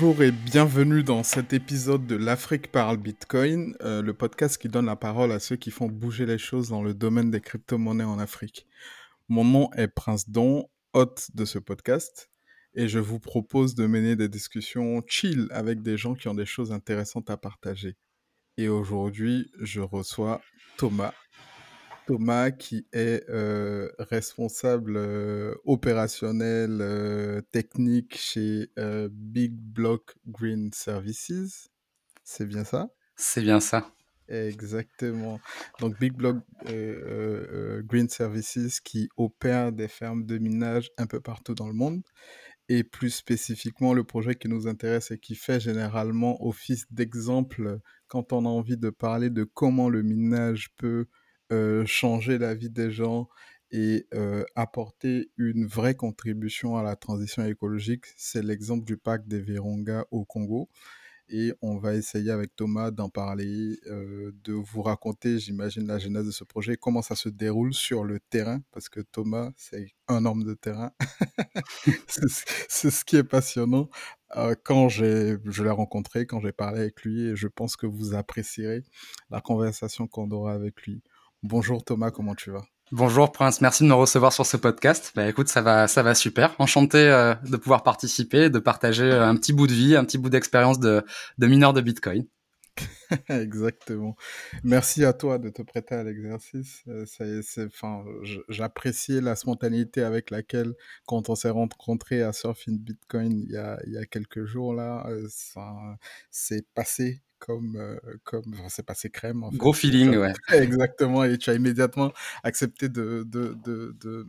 Bonjour et bienvenue dans cet épisode de l'Afrique parle Bitcoin, euh, le podcast qui donne la parole à ceux qui font bouger les choses dans le domaine des crypto-monnaies en Afrique. Mon nom est Prince Don, hôte de ce podcast, et je vous propose de mener des discussions chill avec des gens qui ont des choses intéressantes à partager. Et aujourd'hui, je reçois Thomas. Thomas qui est euh, responsable euh, opérationnel euh, technique chez Big Block Green Services. C'est bien ça? C'est bien ça. Exactement. Donc Big Block Green Services qui opère des fermes de minage un peu partout dans le monde. Et plus spécifiquement, le projet qui nous intéresse et qui fait généralement office d'exemple quand on a envie de parler de comment le minage peut euh, changer la vie des gens et euh, apporter une vraie contribution à la transition écologique, c'est l'exemple du parc des Virunga au Congo. Et on va essayer avec Thomas d'en parler, euh, de vous raconter, j'imagine, la genèse de ce projet, comment ça se déroule sur le terrain, parce que Thomas, c'est un homme de terrain. c'est ce- qui est passionnant. Euh, quand je l'ai rencontré, quand j'ai parlé avec lui, et je pense que vous apprécierez la conversation qu'on aura avec lui. Bonjour Thomas, comment tu vas? Bonjour Prince, merci de me recevoir sur ce podcast. Bah écoute, ça va, ça va super. Enchanté euh, de pouvoir participer, de partager euh, un petit bout de vie, un petit bout d'expérience de, de mineur de Bitcoin. Exactement. Merci à toi de te prêter à l'exercice. Euh, enfin, j'appréciais la spontanéité avec laquelle, quand on s'est rencontré à Surfing Bitcoin il y a, il y a quelques jours là, c'est passé comme, euh, comme, enfin, c'est passé crème en fait. Gros feeling, ouais. Exactement. Et tu as immédiatement accepté de, de, de, de,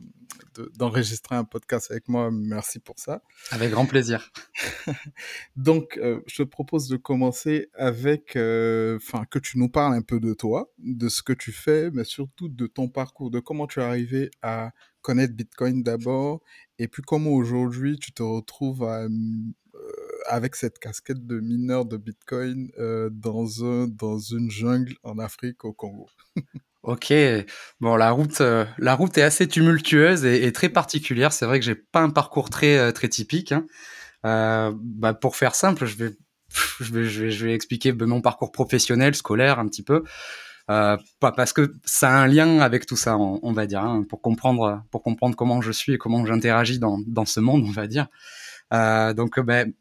de- d'enregistrer un podcast avec moi. Merci pour ça. Avec grand plaisir. Donc, euh, je te propose de commencer avec, euh, enfin, que tu nous parles un peu de toi, de ce que tu fais, mais surtout de ton parcours, de comment tu es arrivé à connaître Bitcoin d'abord, et puis comment aujourd'hui tu te retrouves à, avec cette casquette de mineur de Bitcoin euh, dans un, dans une jungle en Afrique au Congo. Ok, bon la route, euh, la route est assez tumultueuse et, très particulière. C'est vrai que j'ai pas un parcours très euh, très typique. hein. Bah, pour faire simple, je vais, je vais, je vais, expliquer mon parcours professionnel, scolaire un petit peu. Euh, parce que ça a un lien avec tout ça, on, va dire, hein, pour comprendre, pour comprendre comment je suis et comment j'interagis dans, dans ce monde, on va dire. Donc, ben,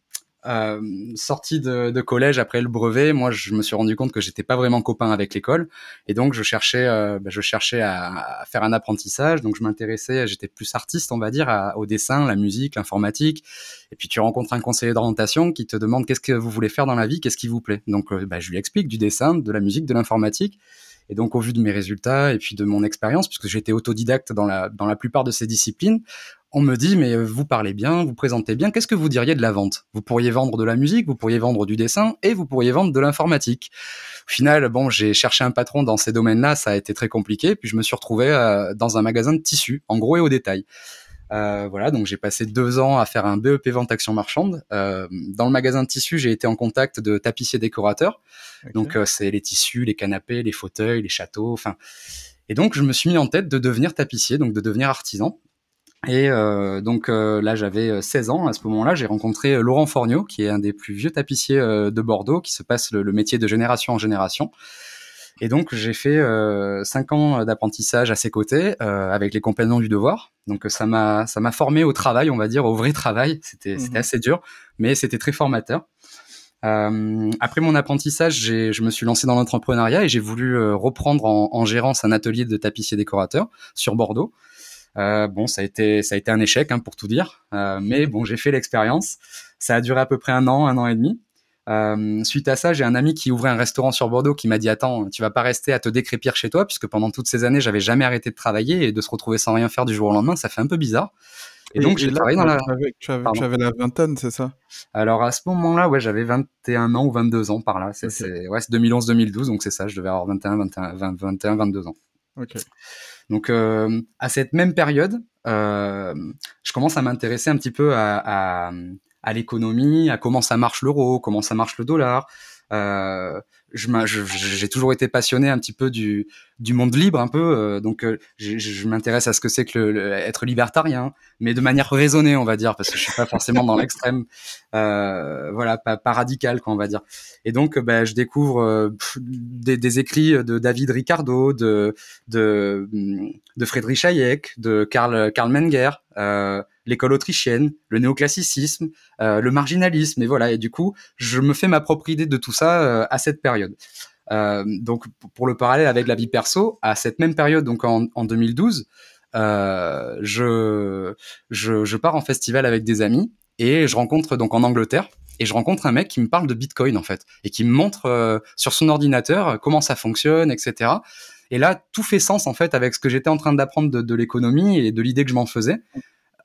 euh, sorti de, de collège après le brevet, moi, je me suis rendu compte que j'étais pas vraiment copain avec l'école, et donc je cherchais, euh, ben, je cherchais à, à faire un apprentissage. Donc, je m'intéressais, j'étais plus artiste, on va dire, à- au dessin, la musique, l'informatique. Et puis, tu rencontres un conseiller d'orientation qui te demande qu'est-ce que vous voulez faire dans la vie, qu'est-ce qui vous plaît. Donc, euh, ben, je lui explique du dessin, de la musique, de l'informatique. Et donc, au vu de mes résultats et puis de mon expérience, puisque j'étais autodidacte dans la, dans la plupart de ces disciplines, on me dit, mais euh, vous parlez bien, vous présentez bien, qu'est-ce que vous diriez de la vente? Vous pourriez vendre de la musique, vous pourriez vendre du dessin et vous pourriez vendre de l'informatique. Au final, bon, j'ai cherché un patron dans ces domaines-là, ça a été très compliqué, puis je me suis retrouvé euh, dans un magasin de tissus, en gros et au détail. Euh, voilà, donc j'ai passé deux ans à faire un BEP vente action marchande. Euh, dans le magasin de tissus, j'ai été en contact de tapissiers décorateurs. Donc euh, c'est les tissus, les canapés, les fauteuils, les châteaux, enfin. Et donc je me suis mis en tête de devenir tapissier, donc de devenir artisan. Et euh, donc euh, là j'avais euh, 16 ans à ce moment-là, j'ai rencontré euh, Laurent Forniot, qui est un des plus vieux tapissiers euh, de Bordeaux, qui se passe le, le métier de génération en génération. Et donc j'ai fait euh, cinq ans d'apprentissage à ses côtés euh, avec les compagnons du devoir. Donc ça m'a ça m'a formé au travail, on va dire au vrai travail. C'était Mhm. c'était assez dur, mais c'était très formateur. Euh, après mon apprentissage, j'ai, je me suis lancé dans l'entrepreneuriat et j'ai voulu euh, reprendre en, en gérance un atelier de tapissier décorateur sur Bordeaux. Euh, bon, ça a été, ça a été un échec hein, pour tout dire, Euh, mais bon, j'ai fait l'expérience. Ça a duré à peu près un an, un an et demi. Euh, suite à ça, j'ai un ami qui ouvrait un restaurant sur Bordeaux qui m'a dit attends, tu vas pas rester à te décrépir chez toi puisque pendant toutes ces années, j'avais jamais arrêté de travailler et de se retrouver sans rien faire du jour au lendemain, ça fait un peu bizarre. Et, donc j'ai travaillé dans tu la. avais, tu avais, tu avais la vingtaine, c'est ça? Alors à ce moment-là, ouais, j'avais 21 ans ou 22 ans par là. C'est Ok. c'est- ouais, c'est 2011-2012, donc c'est ça. Je devais avoir 21, 21, 20, 21, 22 ans. Ok. Donc euh, à cette même période, euh, je commence à m'intéresser un petit peu à, à, à l'économie, à comment ça marche l'euro, comment ça marche le dollar. Euh, j'ai toujours été passionné un petit peu du, du monde libre un peu euh, donc euh, je m'intéresse à ce que c'est que le, être libertarien mais de manière raisonnée on va dire parce que je suis pas forcément dans l'extrême euh, voilà pas, pas radical quoi on va dire. Et donc bah, je découvre euh, des, des, écrits de David Ricardo de de de Friedrich Hayek de Karl Karl Menger l'école autrichienne, le néoclassicisme, euh, le marginalisme, et voilà. Et du coup, je me fais ma propre idée de tout ça euh, à cette période. Euh, donc, pour le parallèle avec la vie perso, à cette même période, donc en, en 2012, euh, je, je, pars en festival avec des amis et je rencontre donc en Angleterre et je rencontre un mec qui me parle de Bitcoin en fait et qui me montre sur son ordinateur comment ça fonctionne, etc. Et là, tout fait sens en fait avec ce que j'étais en train d'apprendre de l'économie et de l'idée que je m'en faisais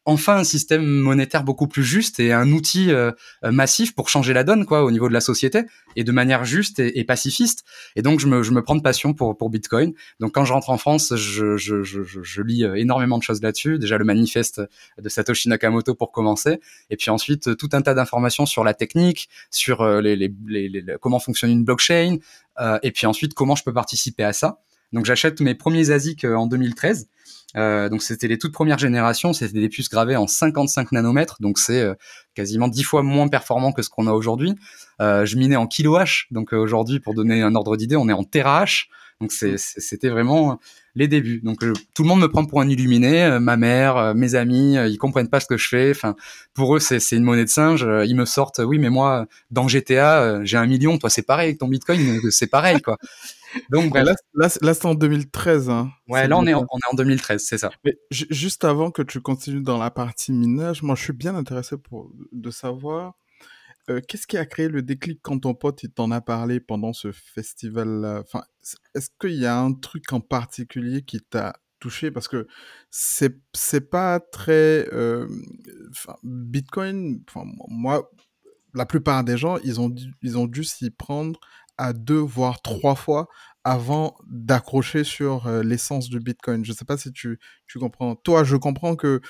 enfin un système monétaire beaucoup plus juste et un outil euh, euh, massif pour changer la donne quoi au niveau de la société et de manière juste et, pacifiste. Et donc je me, je me prends de passion pour, pour Bitcoin. Donc quand je rentre en France je, je, je, je lis euh, énormément de choses là-dessus. Déjà le manifeste de Satoshi Nakamoto pour commencer. Et puis ensuite tout un tas d'informations sur la technique sur les, les, les, comment fonctionne une blockchain euh, et puis ensuite comment je peux participer à ça. Donc j'achète mes premiers ASIC en 2013 euh, donc c'était les toutes premières générations, c'était des puces gravées en 55 nanomètres, donc c'est euh, quasiment 10 fois moins performant que ce qu'on a aujourd'hui. Euh, je minais en kilo H, donc euh, aujourd'hui pour donner un ordre d'idée, on est en tera H. Donc mm. c'était vraiment les débuts. Donc tout le monde me prend pour un illuminé, ma mère, mes amis, ils comprennent pas ce que je fais. Enfin, pour eux c'est une monnaie de singe. Ils me sortent, oui, mais moi dans GTA j'ai un million, toi c'est pareil avec ton Bitcoin, c'est pareil quoi. Donc Là, là, c'est en 2013. Hein. Ouais, là on est, en, on est en 2013, c'est ça. Mais juste avant que tu continues dans la partie minage, moi je suis bien intéressé pour de savoir euh, qu'est-ce qui a créé le déclic quand ton pote il t'en a parlé pendant ce festival-là? Enfin, est-ce qu'il y a un truc en particulier qui t'a touché? Parce que c'est c'est pas très euh, Bitcoin. Moi, la plupart des gens, ils ont ils ont dû s'y prendre à deux, voire trois fois avant d'accrocher sur l'essence du Bitcoin. Je ne sais pas si tu, tu comprends. Toi, je comprends que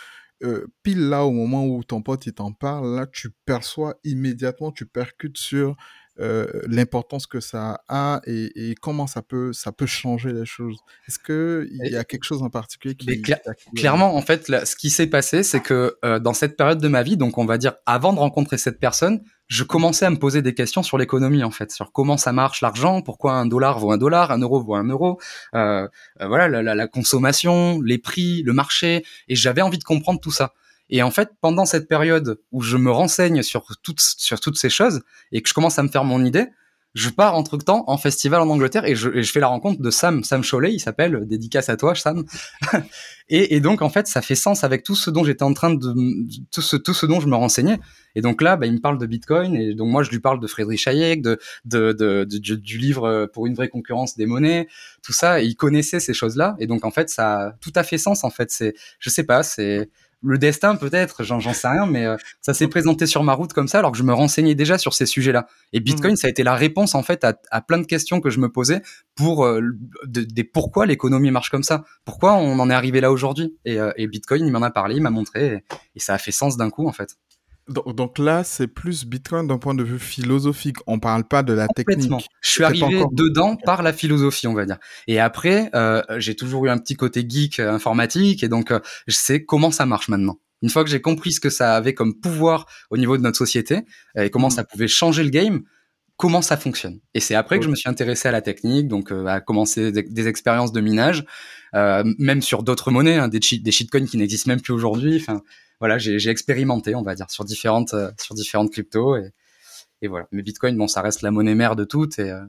pile là, au moment où ton pote il t'en parle, là, tu perçois immédiatement, tu percutes sur euh, l'importance que ça a et, et, comment ça peut, ça peut changer les choses. Est-ce qu'il y a quelque chose en particulier qui... clairement, en fait, là, ce qui s'est passé, c'est que euh, dans cette période de ma vie, donc on va dire avant de rencontrer cette personne, je commençais à me poser des questions sur l'économie en fait, sur comment ça marche l'argent, pourquoi un dollar vaut un dollar, un euro vaut un euro, euh, euh voilà la, la, la, consommation, les prix, le marché, et j'avais envie de comprendre tout ça. Et en fait, pendant cette période où je me renseigne sur toutes sur toutes ces choses et que je commence à me faire mon idée, je pars entre temps en festival en Angleterre et je, fais la rencontre de Sam, Sam Cholet, il s'appelle, dédicace à toi, Sam. et, donc en fait, ça fait sens avec tout ce dont j'étais en train de, tout ce, tout ce dont je me renseignais. Et donc là, bah, il me parle de Bitcoin et donc moi je lui parle de Friedrich Hayek, de, de, du livre pour une vraie concurrence des monnaies, tout ça. Il connaissait ces choses-là et donc en fait, ça a tout à fait sens. En fait, c'est, je sais pas, c'est le destin peut-être, j'en sais rien, mais euh, ça s'est présenté sur ma route comme ça, alors que je me renseignais déjà sur ces sujets-là. Et Bitcoin, mmh. ça a été la réponse en fait à, à, plein de questions que je me posais pour euh, des pourquoi l'économie marche comme ça, pourquoi on en est arrivé là aujourd'hui? Et, euh, et, Bitcoin, il m'en a parlé, il m'a montré, et, et ça a fait sens d'un coup en fait. Donc, là, c'est plus Bitcoin d'un point de vue philosophique. On parle pas de la technique. Je suis arrivé dedans par la philosophie, on va dire. Et après, euh, j'ai toujours eu un petit côté geek euh, informatique, et donc euh, je sais comment ça marche maintenant. Une fois que j'ai compris ce que ça avait comme pouvoir au niveau de notre société et comment mmh. ça pouvait changer le game, comment ça fonctionne. Et c'est après que je me suis intéressé à la technique, donc euh, à commencer des, des, expériences de minage, euh, même sur d'autres monnaies, hein, des, cheat, des shitcoins qui n'existent même plus aujourd'hui. Enfin, voilà, j'ai expérimenté, on va dire, sur différentes, euh, sur différentes cryptos et, et, voilà. Mais Bitcoin, bon, ça reste la monnaie mère de toutes et, euh,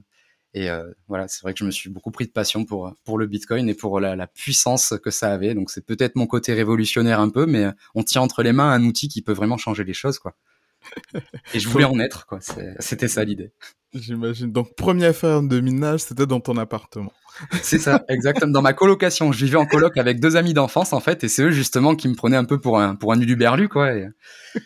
et euh, voilà, c'est vrai que je me suis beaucoup pris de passion pour pour le Bitcoin et pour la, la puissance que ça avait. Donc c'est peut-être mon côté révolutionnaire un peu, mais on tient entre les mains un outil qui peut vraiment changer les choses, quoi. Et je voulais en être, quoi. C'était ça l'idée. J'imagine. Donc, première ferme de minage, c'était dans ton appartement. C'est ça, exactement. Dans ma colocation, je vivais en coloc avec deux amis d'enfance en fait, et c'est eux justement qui me prenaient un peu pour un pour un uluberlu quoi.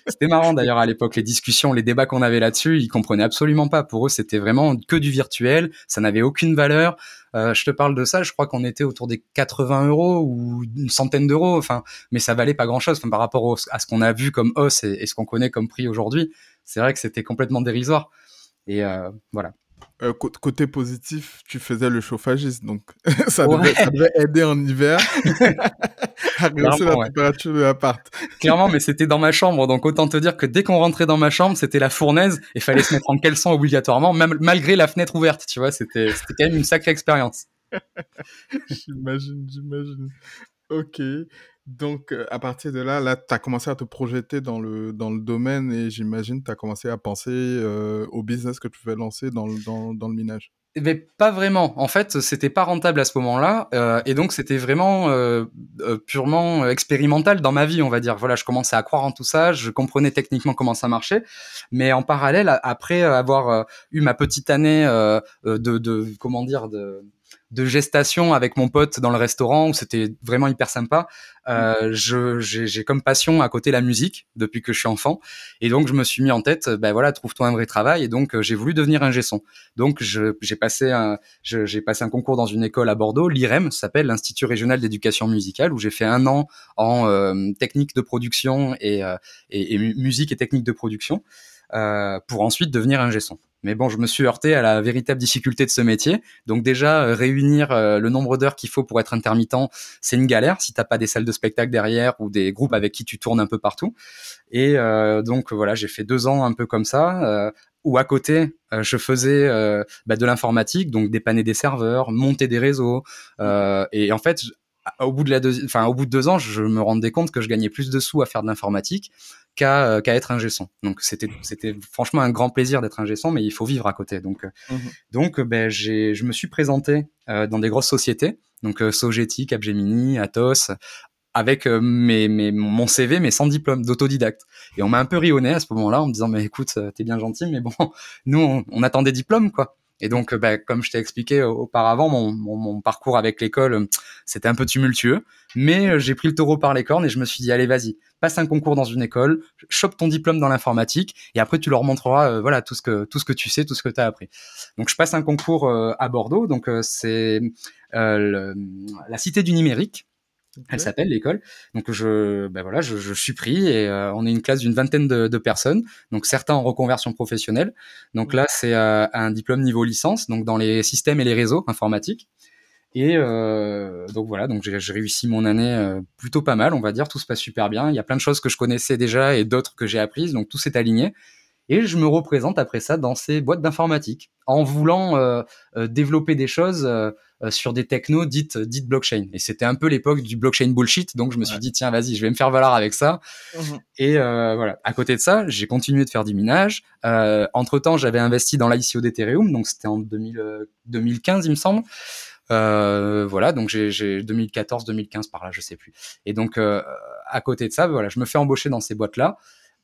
C'était marrant d'ailleurs à l'époque les discussions, les débats qu'on avait là-dessus, ils comprenaient absolument pas. Pour eux, c'était vraiment que du virtuel, ça n'avait aucune valeur. Euh, je te parle de ça, je crois qu'on était autour des 80 euros ou une centaine d'euros, enfin, mais ça valait pas grand-chose enfin, par rapport à ce qu'on a vu comme hausse et, et ce qu'on connaît comme prix aujourd'hui. C'est vrai que c'était complètement dérisoire. Et euh, voilà. Euh, côté positif, tu faisais le chauffagiste, donc ça, Ouais. devait, ça devait aider en hiver à rehausser la ouais. température de l'appart. Clairement, mais c'était dans ma chambre, donc autant te dire que dès qu'on rentrait dans ma chambre, c'était la fournaise et fallait se mettre en caleçon obligatoirement, même malgré la fenêtre ouverte, tu vois, c'était quand même une sacrée expérience. J'imagine, j'imagine. Ok. Donc, euh, à partir de là, là, tu as commencé à te projeter dans le, dans le domaine et j'imagine tu as commencé à penser euh, au business que tu pouvais lancer dans, le- dans, dans le minage. Mais pas vraiment. En fait, c'était pas rentable à ce moment-là, euh, et donc c'était vraiment euh, purement expérimental dans ma vie, on va dire. Voilà, je commençais à croire en tout ça, je comprenais techniquement comment ça marchait, mais en parallèle, après avoir eu ma petite année de, de comment dire de de gestation avec mon pote dans le restaurant où c'était vraiment hyper sympa. Euh, je j'ai comme passion à côté la musique depuis que je suis enfant et donc je me suis mis en tête ben voilà trouve-toi un vrai travail et donc euh, j'ai voulu devenir ingé son. Donc j'ai passé un j'ai passé un concours dans une école à Bordeaux, l'IREM s'appelle l'Institut régional d'éducation musicale où j'ai fait un an en euh, technique de production et, euh, et, et mu- musique et technique de production euh, pour ensuite devenir ingé son. Mais bon, je me suis heurté à la véritable difficulté de ce métier. Donc déjà, euh, réunir euh, le nombre d'heures qu'il faut pour être intermittent, c'est une galère si t'as pas des salles de spectacle derrière ou des groupes avec qui tu tournes un peu partout. Et euh, donc voilà, j'ai fait deux ans un peu comme ça. Euh, où à côté, je faisais bah, de l'informatique, donc dépanner des serveurs, monter des réseaux. et en fait, au bout de la enfin au bout de deux ans, je me rendais compte que je gagnais plus de sous à faire de l'informatique qu'à euh, qu'à être ingé son. Donc c'était c'était franchement un grand plaisir d'être ingé son, mais il faut vivre à côté. Donc euh, Mhm. donc euh, ben j'ai je me suis présenté euh, dans des grosses sociétés, donc Sogeti, Capgemini, Atos avec mes, mes, mon CV, mais sans diplôme, d'autodidacte. Et on m'a un peu ri au nez à ce moment-là en me disant, mais écoute, t'es bien gentil, mais bon, nous, on, on attend des diplômes, quoi. Et donc, euh, bah, comme je t'ai expliqué euh, auparavant, mon, mon, mon parcours avec l'école, euh, c'était un peu tumultueux, mais j'ai pris le taureau par les cornes et je me suis dit, allez, vas-y, passe un concours dans une école, chope ton diplôme dans l'informatique, et après, tu leur montreras, voilà, tout ce que, tout ce que tu sais, tout ce que tu as appris. Donc, je passe un concours à Bordeaux, donc c'est la Cité du numérique, elle s'appelle l'école. Donc je, ben voilà, je, je suis pris et euh, on est une classe d'une vingtaine de, de personnes. Donc certains en reconversion professionnelle. Donc là c'est euh, un diplôme niveau licence, donc dans les systèmes et les réseaux informatiques. Et euh, donc voilà, donc j'ai réussi mon année euh, plutôt pas mal, on va dire. Tout se passe super bien. Il y a plein de choses que je connaissais déjà et d'autres que j'ai apprises, donc tout s'est aligné. Et je me représente après ça dans ces boîtes d'informatique, en voulant euh, euh, développer des choses sur des technos dites, dites blockchain. Et c'était un peu l'époque du blockchain bullshit, donc je me suis Ouais. dit, tiens, vas-y, je vais me faire valoir avec ça. Mhm. Et euh, voilà. À côté de ça, j'ai continué de faire du minage. Euh, entre temps, j'avais investi dans l'ICO d'Ethereum, donc c'était en 2000, euh, 2015, il me semble. Euh, voilà, donc j'ai j'ai 2014, 2015 par là, je sais plus. Et donc euh, à côté de ça, voilà, je me fais embaucher dans ces boîtes-là.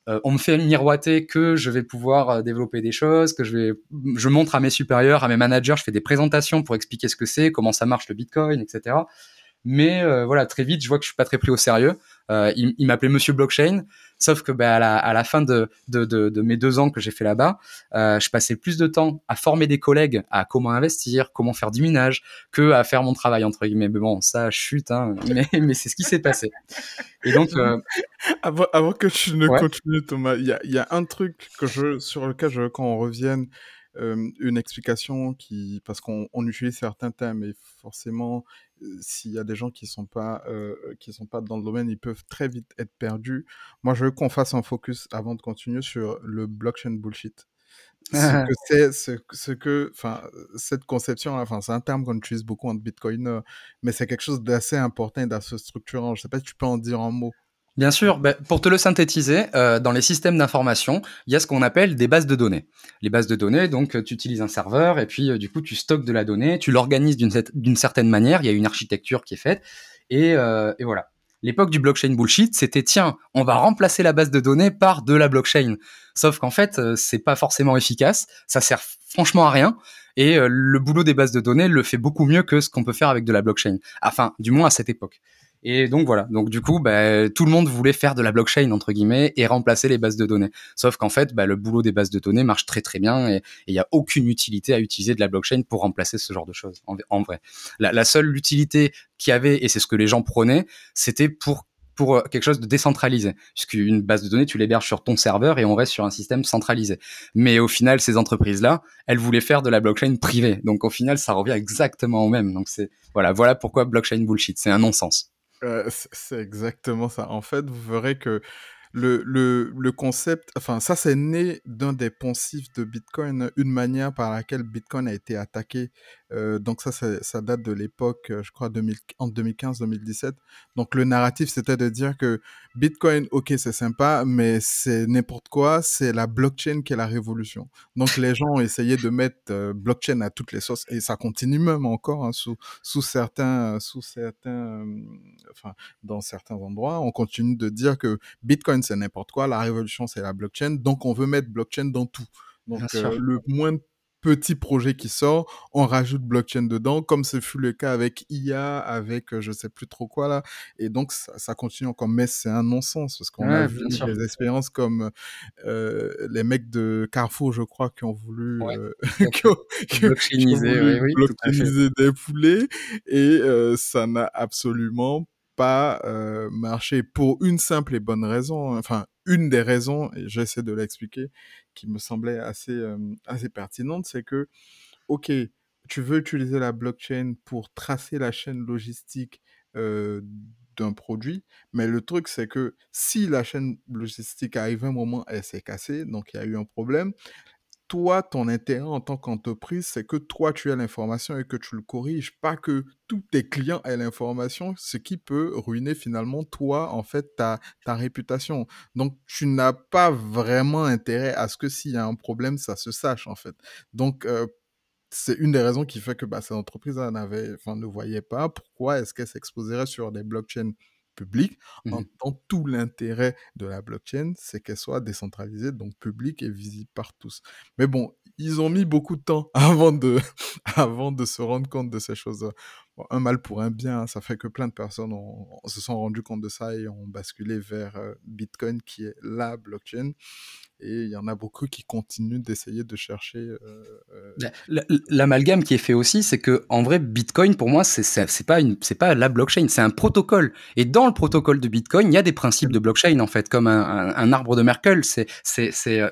Euh, on me fait miroiter que je vais pouvoir euh, développer des choses, que je vais, je montre à mes supérieurs, à mes managers, je fais des présentations pour expliquer ce que c'est, comment ça marche le Bitcoin, etc. Mais euh, voilà, très vite, je vois que je suis pas très pris au sérieux. Euh, il il m'appelait Monsieur Blockchain, sauf que bah, à, la, à la fin de, de, de, de mes deux ans que j'ai fait là-bas, euh, je passais plus de temps à former des collègues à comment investir, comment faire du minage, que à faire mon travail entre guillemets. Mais bon, ça chute, hein, mais, mais c'est ce qui s'est passé. Et donc, euh, Avant, avant que tu ne Ouais. continues, Thomas, il y a, y a un truc que je, sur lequel je veux qu'on revienne, euh, une explication qui, parce qu'on on utilise certains termes et forcément, euh, s'il y a des gens qui sont pas, euh, qui sont pas dans le domaine, ils peuvent très vite être perdus. Moi, je veux qu'on fasse un focus avant de continuer sur le blockchain bullshit. Ce que c'est, ce, ce que, enfin, cette conception, enfin, c'est un terme qu'on utilise beaucoup entre bitcoiners, mais c'est quelque chose d'assez important et d'assez structurant. Je sais pas si tu peux en dire un mot. Bien sûr, ben, pour te le synthétiser, euh, dans les systèmes d'information, il y a ce qu'on appelle des bases de données. Les bases de données, donc euh, tu utilises un serveur et puis euh, du coup tu stockes de la donnée, tu l'organises d'une cer- d'une certaine manière, il y a une architecture qui est faite et, et voilà. L'époque du blockchain bullshit, c'était tiens, on va remplacer la base de données par de la blockchain. Sauf qu'en fait, c'est pas forcément efficace, ça sert franchement à rien et le boulot des bases de données le fait beaucoup mieux que ce qu'on peut faire avec de la blockchain. Enfin, du moins à cette époque. Et donc voilà. Donc du coup, bah, tout le monde voulait faire de la blockchain entre guillemets et remplacer les bases de données. Sauf qu'en fait, bah, le boulot des bases de données marche très très bien et il n'y a aucune utilité à utiliser de la blockchain pour remplacer ce genre de choses. En, vrai, la, la seule utilité qu'il y avait et c'est ce que les gens prenaient, c'était pour pour quelque chose de décentralisé. Puisqu'une base de données, tu l'héberges sur ton serveur et on reste sur un système centralisé. Mais au final, ces entreprises-là, elles voulaient faire de la blockchain privée. Donc au final, ça revient exactement au même. Donc c'est voilà, voilà pourquoi blockchain bullshit. C'est un non-sens. Euh, c'est exactement ça. En fait, vous verrez que le, le, concept, enfin, ça, c'est né d'un des poncifs de Bitcoin, une manière par laquelle Bitcoin a été attaqué. Euh, donc ça, ça date de l'époque, euh, je crois, 2000, en 2015-2017. Donc le narratif, c'était de dire que Bitcoin, ok, c'est sympa, mais c'est n'importe quoi, c'est la blockchain qui est la révolution. Donc les gens ont essayé de mettre euh, blockchain à toutes les sauces, et ça continue même encore hein, sous, sous certains, sous certains, enfin, dans certains endroits, on continue de dire que Bitcoin, c'est n'importe quoi, la révolution, c'est la blockchain, donc on veut mettre blockchain dans tout. Donc le moins petit projet qui sort, on rajoute blockchain dedans, comme ce fut le cas avec IA, avec euh, je sais plus trop quoi là. Et donc ça, continue encore, mais c'est un non-sens parce qu'on a vu des expériences comme euh, les mecs de Carrefour, je crois, qui ont voulu, euh, des poulets. Et ça n'a absolument pas marché pour une simple et bonne raison. Enfin, une des raisons, et j'essaie de l'expliquer, qui me semblait assez, euh, assez pertinente, c'est que, OK, tu veux utiliser la blockchain pour tracer la chaîne logistique euh, d'un produit, mais le truc, c'est que si la chaîne logistique arrive un moment, elle s'est cassée, donc il y a eu un problème, toi, ton intérêt en tant qu'entreprise, c'est que toi, tu as l'information et que tu le corriges, pas que tous tes clients aient l'information, ce qui peut ruiner finalement toi, en fait, ta, ta réputation. Donc, tu n'as pas vraiment intérêt à ce que s'il y a un problème, ça se sache, en fait. Donc, euh, c'est une des raisons qui fait que bah, cette entreprise ne voyait pas pourquoi est-ce qu'elle s'exposerait sur des blockchains public, mmh en tant tout l'intérêt de la blockchain, c'est qu'elle soit décentralisée, donc publique et visible par tous. Mais bon, ils ont mis beaucoup de temps avant de, avant de se rendre compte de ces choses. un mal pour un bien, hein, ça fait que plein de personnes se sont rendues compte de ça et ont basculé vers euh, Bitcoin, qui est la blockchain et il y en a beaucoup qui continuent d'essayer de chercher. Euh, euh, l'amalgame qui est fait aussi, c'est que en vrai, Bitcoin pour moi, c'est pas une, c'est pas la blockchain, c'est un protocole. Et dans le protocole de Bitcoin, il y a des principes de blockchain en fait, comme un, un, arbre de Merkel. C'est c'est c'est euh,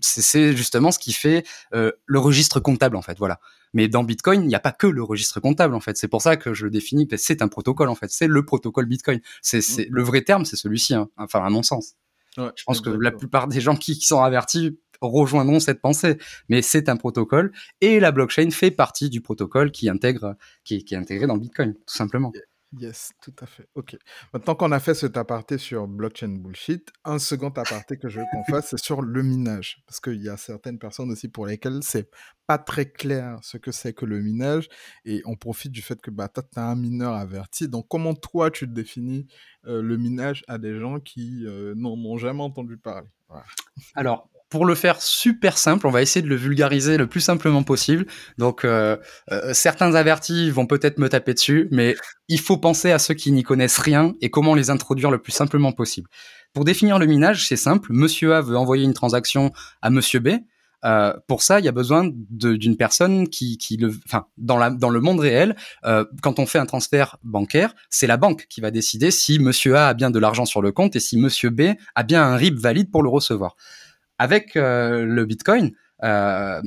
c'est justement ce qui fait le registre comptable en fait, voilà. Mais dans Bitcoin, il n'y a pas que le registre comptable en fait. C'est pour ça que je le définis. C'est un protocole en fait. C'est le protocole Bitcoin. C'est mmh. le vrai terme, c'est celui-ci. Hein. Enfin, à mon sens je pense que la plupart des gens qui, sont avertis rejoindront cette pensée. Mais c'est un protocole et la blockchain fait partie du protocole qui intègre, qui, est intégré dans Bitcoin, tout simplement. Yes, tout à fait. Ok. Maintenant qu'on a fait cet aparté sur blockchain bullshit, un second aparté que je veux qu'on fasse, c'est sur le minage. Parce qu'il y a certaines personnes aussi pour lesquelles c'est pas très clair ce que c'est que le minage. Et on profite du fait que bah, tu as un mineur averti. Donc, comment toi, tu définis euh, le minage à des gens qui euh, n'en ont jamais entendu parler? Alors, pour le faire super simple, on va essayer de le vulgariser le plus simplement possible. Donc, euh, euh, certains avertis vont peut-être me taper dessus, mais il faut penser à ceux qui n'y connaissent rien et comment les introduire le plus simplement possible. Pour définir le minage, c'est simple. Monsieur A veut envoyer une transaction à Monsieur B. Euh, pour ça, il y a besoin d'une personne qui, le, enfin, dans, le monde réel, quand on fait un transfert bancaire, c'est la banque qui va décider si Monsieur A a bien de l'argent sur le compte et si Monsieur B a bien un RIB valide pour le recevoir avec euh, le Bitcoin, euh,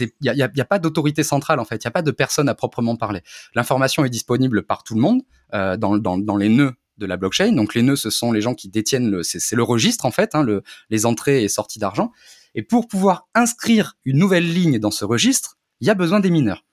il n'y a, pas d'autorité centrale en fait, il n'y a pas de personne à proprement parler. L'information est disponible par tout le monde euh, dans, les nœuds de la blockchain. Donc les nœuds, ce sont les gens qui détiennent le, c'est le registre en fait, hein, le, les entrées et sorties d'argent. Et pour pouvoir inscrire une nouvelle ligne dans ce registre, il y a besoin des mineurs.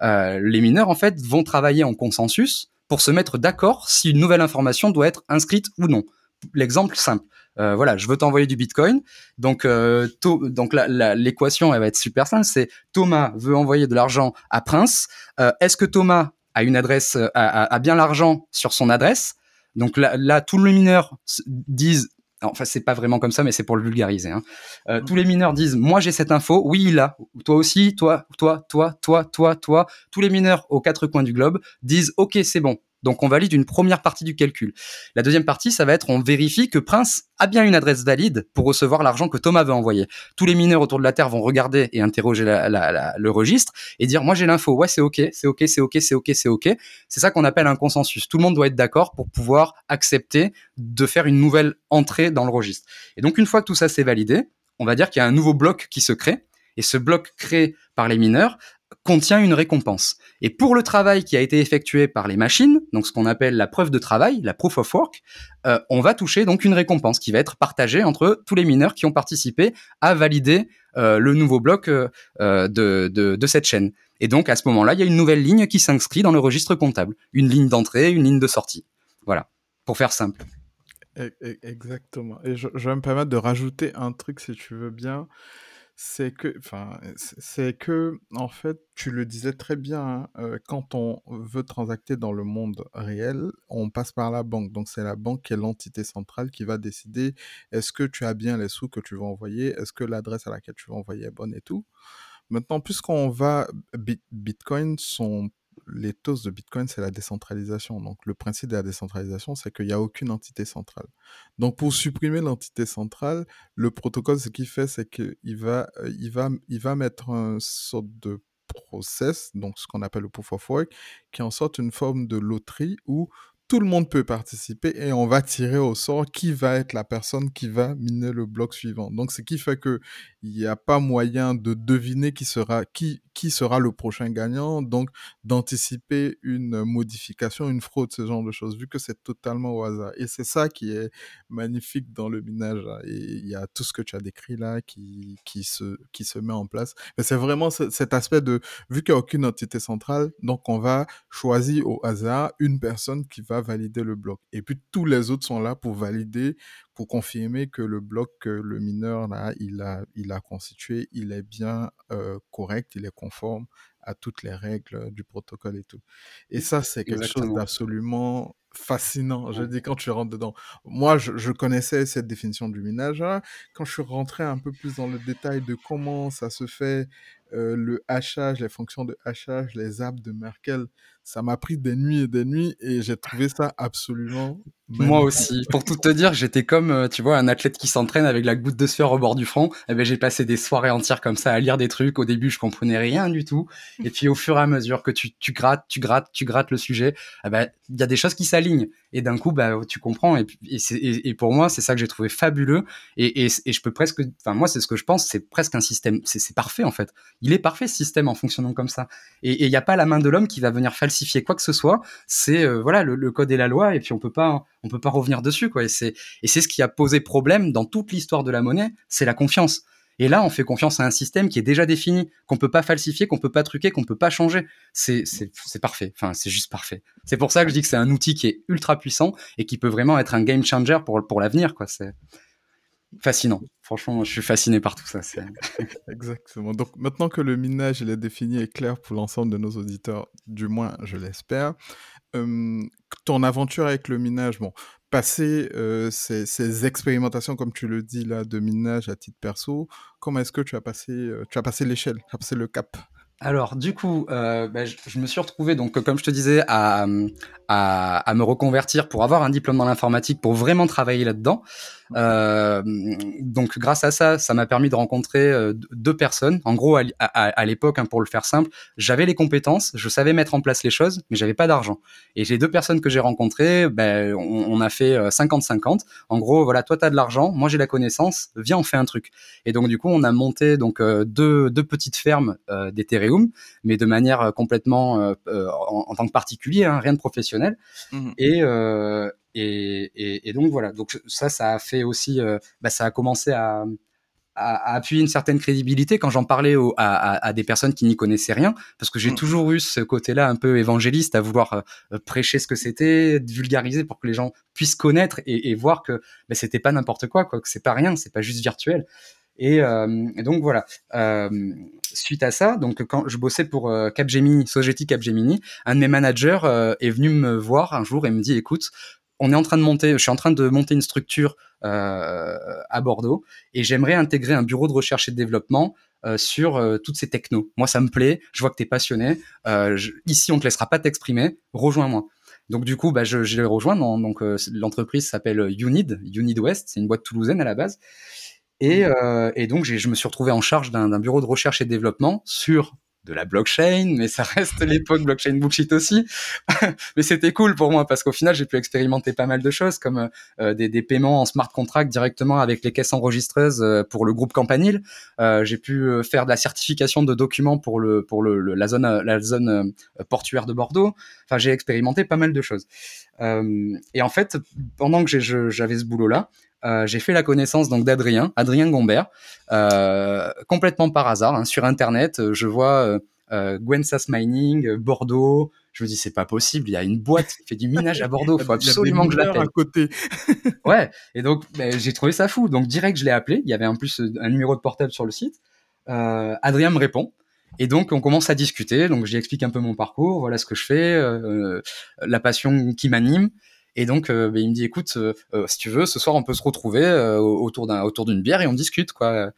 Les mineurs en fait vont travailler en consensus pour se mettre d'accord si une nouvelle information doit être inscrite ou non. L'exemple simple, euh, voilà, je veux t'envoyer du Bitcoin. Donc, euh, donc l'équation, elle va être super simple. C'est Thomas veut envoyer de l'argent à Prince. Euh, est-ce que Thomas a une adresse, a, bien l'argent sur son adresse? Donc là, là, tous les mineurs disent enfin c'est pas vraiment comme ça, mais c'est pour le vulgariser. Hein. Tous les mineurs disent, moi j'ai cette info, oui il a, toi aussi, toi, toi, toi, toi, toi, toi. Tous les mineurs aux quatre coins du globe disent, ok c'est bon, Donc on valide une première partie du calcul. La deuxième partie, ça va être on vérifie que Prince a bien une adresse valide pour recevoir l'argent que Thomas veut envoyer. Tous les mineurs autour de la Terre vont regarder et interroger le registre et dire moi j'ai l'info, ouais c'est ok, c'est ok, c'est ok, c'est ok, c'est ok. C'est ça qu'on appelle un consensus. Tout le monde doit être d'accord pour pouvoir accepter de faire une nouvelle entrée dans le registre. Et donc une fois que tout ça c'est validé, on va dire qu'il y a un nouveau bloc qui se crée. Et ce bloc créé par les mineurs contient une récompense. Et pour le travail qui a été effectué par les machines, donc ce qu'on appelle la preuve de travail, la proof of work, euh, on va toucher donc une récompense qui va être partagée entre tous les mineurs qui ont participé à valider euh, le nouveau bloc euh, de, de, cette chaîne. Et donc à ce moment-là, il y a une nouvelle ligne qui s'inscrit dans le registre comptable, une ligne d'entrée, une ligne de sortie. Voilà, pour faire simple. E-, e-, exactement. Et je, je vais me permettre de rajouter un truc si tu veux bien c'est que, enfin, c'est que, en fait, tu le disais très bien, hein, quand on veut transacter dans le monde réel, on passe par la banque. Donc, c'est la banque qui est l'entité centrale qui va décider est-ce que tu as bien les sous que tu veux envoyer, est-ce que l'adresse à laquelle tu veux envoyer est bonne et tout. Maintenant, puisqu'on va, Bitcoin, son l'éthos de Bitcoin, c'est la décentralisation. Donc, le principe de la décentralisation, c'est qu'il n'y a aucune entité centrale. Donc, pour supprimer l'entité centrale, le protocole, ce qu'il fait, c'est qu'il va, euh, il va, il va mettre un sorte de process, donc ce qu'on appelle le proof of work, qui est en sorte une forme de loterie où tout le monde peut participer et on va tirer au sort qui va être la personne qui va miner le bloc suivant. Donc, ce qui fait que il n'y a pas moyen de deviner qui sera qui qui sera le prochain gagnant, donc d'anticiper une modification, une fraude, ce genre de choses, vu que c'est totalement au hasard. Et c'est ça qui est magnifique dans le minage. Et il y a tout ce que tu as décrit là qui, qui, se, qui se met en place. Mais c'est vraiment cet aspect de, vu qu'il n'y a aucune entité centrale, donc on va choisir au hasard une personne qui va valider le bloc. Et puis tous les autres sont là pour valider, pour confirmer que le bloc que le mineur là, il a, il a constitué, il est bien euh, correct, il est conforme à toutes les règles du protocole et tout. Et ça, c'est quelque chose d'absolument fascinant. Je dis quand tu rentres dedans. Moi, je, je connaissais cette définition du minage. Hein. Quand je suis rentré un peu plus dans le détail de comment ça se fait, euh, le hachage, les fonctions de hachage, les apps de Merkel, ça m'a pris des nuits et des nuits et j'ai trouvé ça absolument moi aussi. Pour tout te dire, j'étais comme, euh, tu vois, un athlète qui s'entraîne avec la goutte de sueur au bord du front. Et eh ben, j'ai passé des soirées entières comme ça à lire des trucs. Au début, je comprenais rien du tout. Et puis, au fur et à mesure que tu, tu grattes, tu grattes, tu grattes le sujet, eh ben, il y a des choses qui Et d'un coup, bah, tu comprends. Et, pour moi, c'est ça que j'ai trouvé fabuleux. Et, je peux presque, enfin, moi, c'est ce que je pense, c'est presque un système, c'est parfait, en fait. Il est parfait, ce système, en fonctionnant comme ça. Et il n'y a pas la main de l'homme qui va venir falsifier quoi que ce soit. C'est, euh, voilà, le, le, code et la loi. Et puis, on peut pas, on peut pas revenir dessus, quoi. Et c'est ce qui a posé problème dans toute l'histoire de la monnaie, c'est la confiance. Et là, on fait confiance à un système qui est déjà défini, qu'on peut pas falsifier, qu'on peut pas truquer, qu'on peut pas changer. C'est, parfait. Enfin, c'est juste parfait. C'est pour ça que je dis que c'est un outil qui est ultra puissant et qui peut vraiment être un game changer pour, pour l'avenir, quoi. C'est fascinant. Franchement, je suis fasciné par tout ça. Exactement. Donc maintenant que le minage est défini et clair pour l'ensemble de nos auditeurs, du moins je l'espère, ton aventure avec le minage, bon, passer ces, expérimentations, comme tu le dis là, de minage à titre perso, comment est-ce que tu as passé, tu as passé l'échelle, tu as passé le cap? Alors, du coup, bah, je, je, me suis retrouvé, donc, comme je te disais, à, à, à me reconvertir pour avoir un diplôme dans l'informatique, pour vraiment travailler là-dedans. Euh, donc, grâce à ça, ça m'a permis de rencontrer euh, deux personnes. En gros, à, à, à l'époque, hein, pour le faire simple, j'avais les compétences, je savais mettre en place les choses, mais j'avais pas d'argent. Et les deux personnes que j'ai rencontrées, ben, on, on, a fait 50-50. Euh, en gros, voilà, toi, tu as de l'argent, moi, j'ai la connaissance, viens, on fait un truc. Et donc, du coup, on a monté donc euh, deux, deux petites fermes d'Ethereum, mais de manière complètement en, en, tant que particulier, hein, rien de professionnel. Mmh. Et, et, et, et, donc voilà, donc ça, ça a fait aussi, euh, bah, ça a commencé à, à, à, appuyer une certaine crédibilité quand j'en parlais au, à, à, des personnes qui n'y connaissaient rien, parce que j'ai mmh. toujours eu ce côté-là un peu évangéliste, à vouloir euh, prêcher ce que c'était, vulgariser pour que les gens puissent connaître et, et voir que bah, c'était pas n'importe quoi, quoi, que c'est pas rien, c'est pas juste virtuel. Et, euh, et donc voilà. Euh, suite à ça, donc quand je bossais pour euh, Capgemini, Sogeti Capgemini, un de mes managers est venu me voir un jour et me dit "Écoute, on est en train de monter, je suis en train de monter une structure à Bordeaux et j'aimerais intégrer un bureau de recherche et de développement sur euh, toutes ces technos. Moi, ça me plaît, je vois que tu es passionné. Ici, on te laissera pas t'exprimer, rejoins-moi. Donc du coup, bah, je, je les rejoins. Dans, donc l'entreprise s'appelle Unid, Unid West, c'est une boîte toulousaine à la base. Et, euh, et donc je me suis retrouvé en charge d'un bureau de recherche et développement sur de la blockchain, mais ça reste l'époque blockchain bullshit aussi. mais c'était cool pour moi parce qu'au final, j'ai pu expérimenter pas mal de choses comme euh, des, des, paiements en smart contract directement avec les caisses enregistreuses euh, pour le groupe Campanile. Euh, j'ai pu euh, faire de la certification de documents pour le pour le, la zone la zone portuaire de Bordeaux. Enfin, j'ai expérimenté pas mal de choses. et en fait, pendant que j'avais ce boulot là, euh, j'ai fait la connaissance donc d'Adrien, Adrien Gombert, euh, complètement par hasard hein, sur internet. Euh, je vois euh, Gwensas Mining, Bordeaux. Je me dis c'est pas possible, il y a une boîte qui fait du minage à Bordeaux, faut absolument que je l'appelle. côté. ouais, et donc ben, j'ai trouvé ça fou. Donc direct je l'ai appelé. Il y avait en plus un numéro de portable sur le site. Adrien me répond. Et donc on commence à discuter. Donc j'explique un peu mon parcours, voilà ce que je fais, euh, la passion qui m'anime. Et donc, euh, bah, il me dit, écoute, euh, euh, si tu veux, ce soir, on peut se retrouver autour d'un autour d'une bière et on discute, quoi.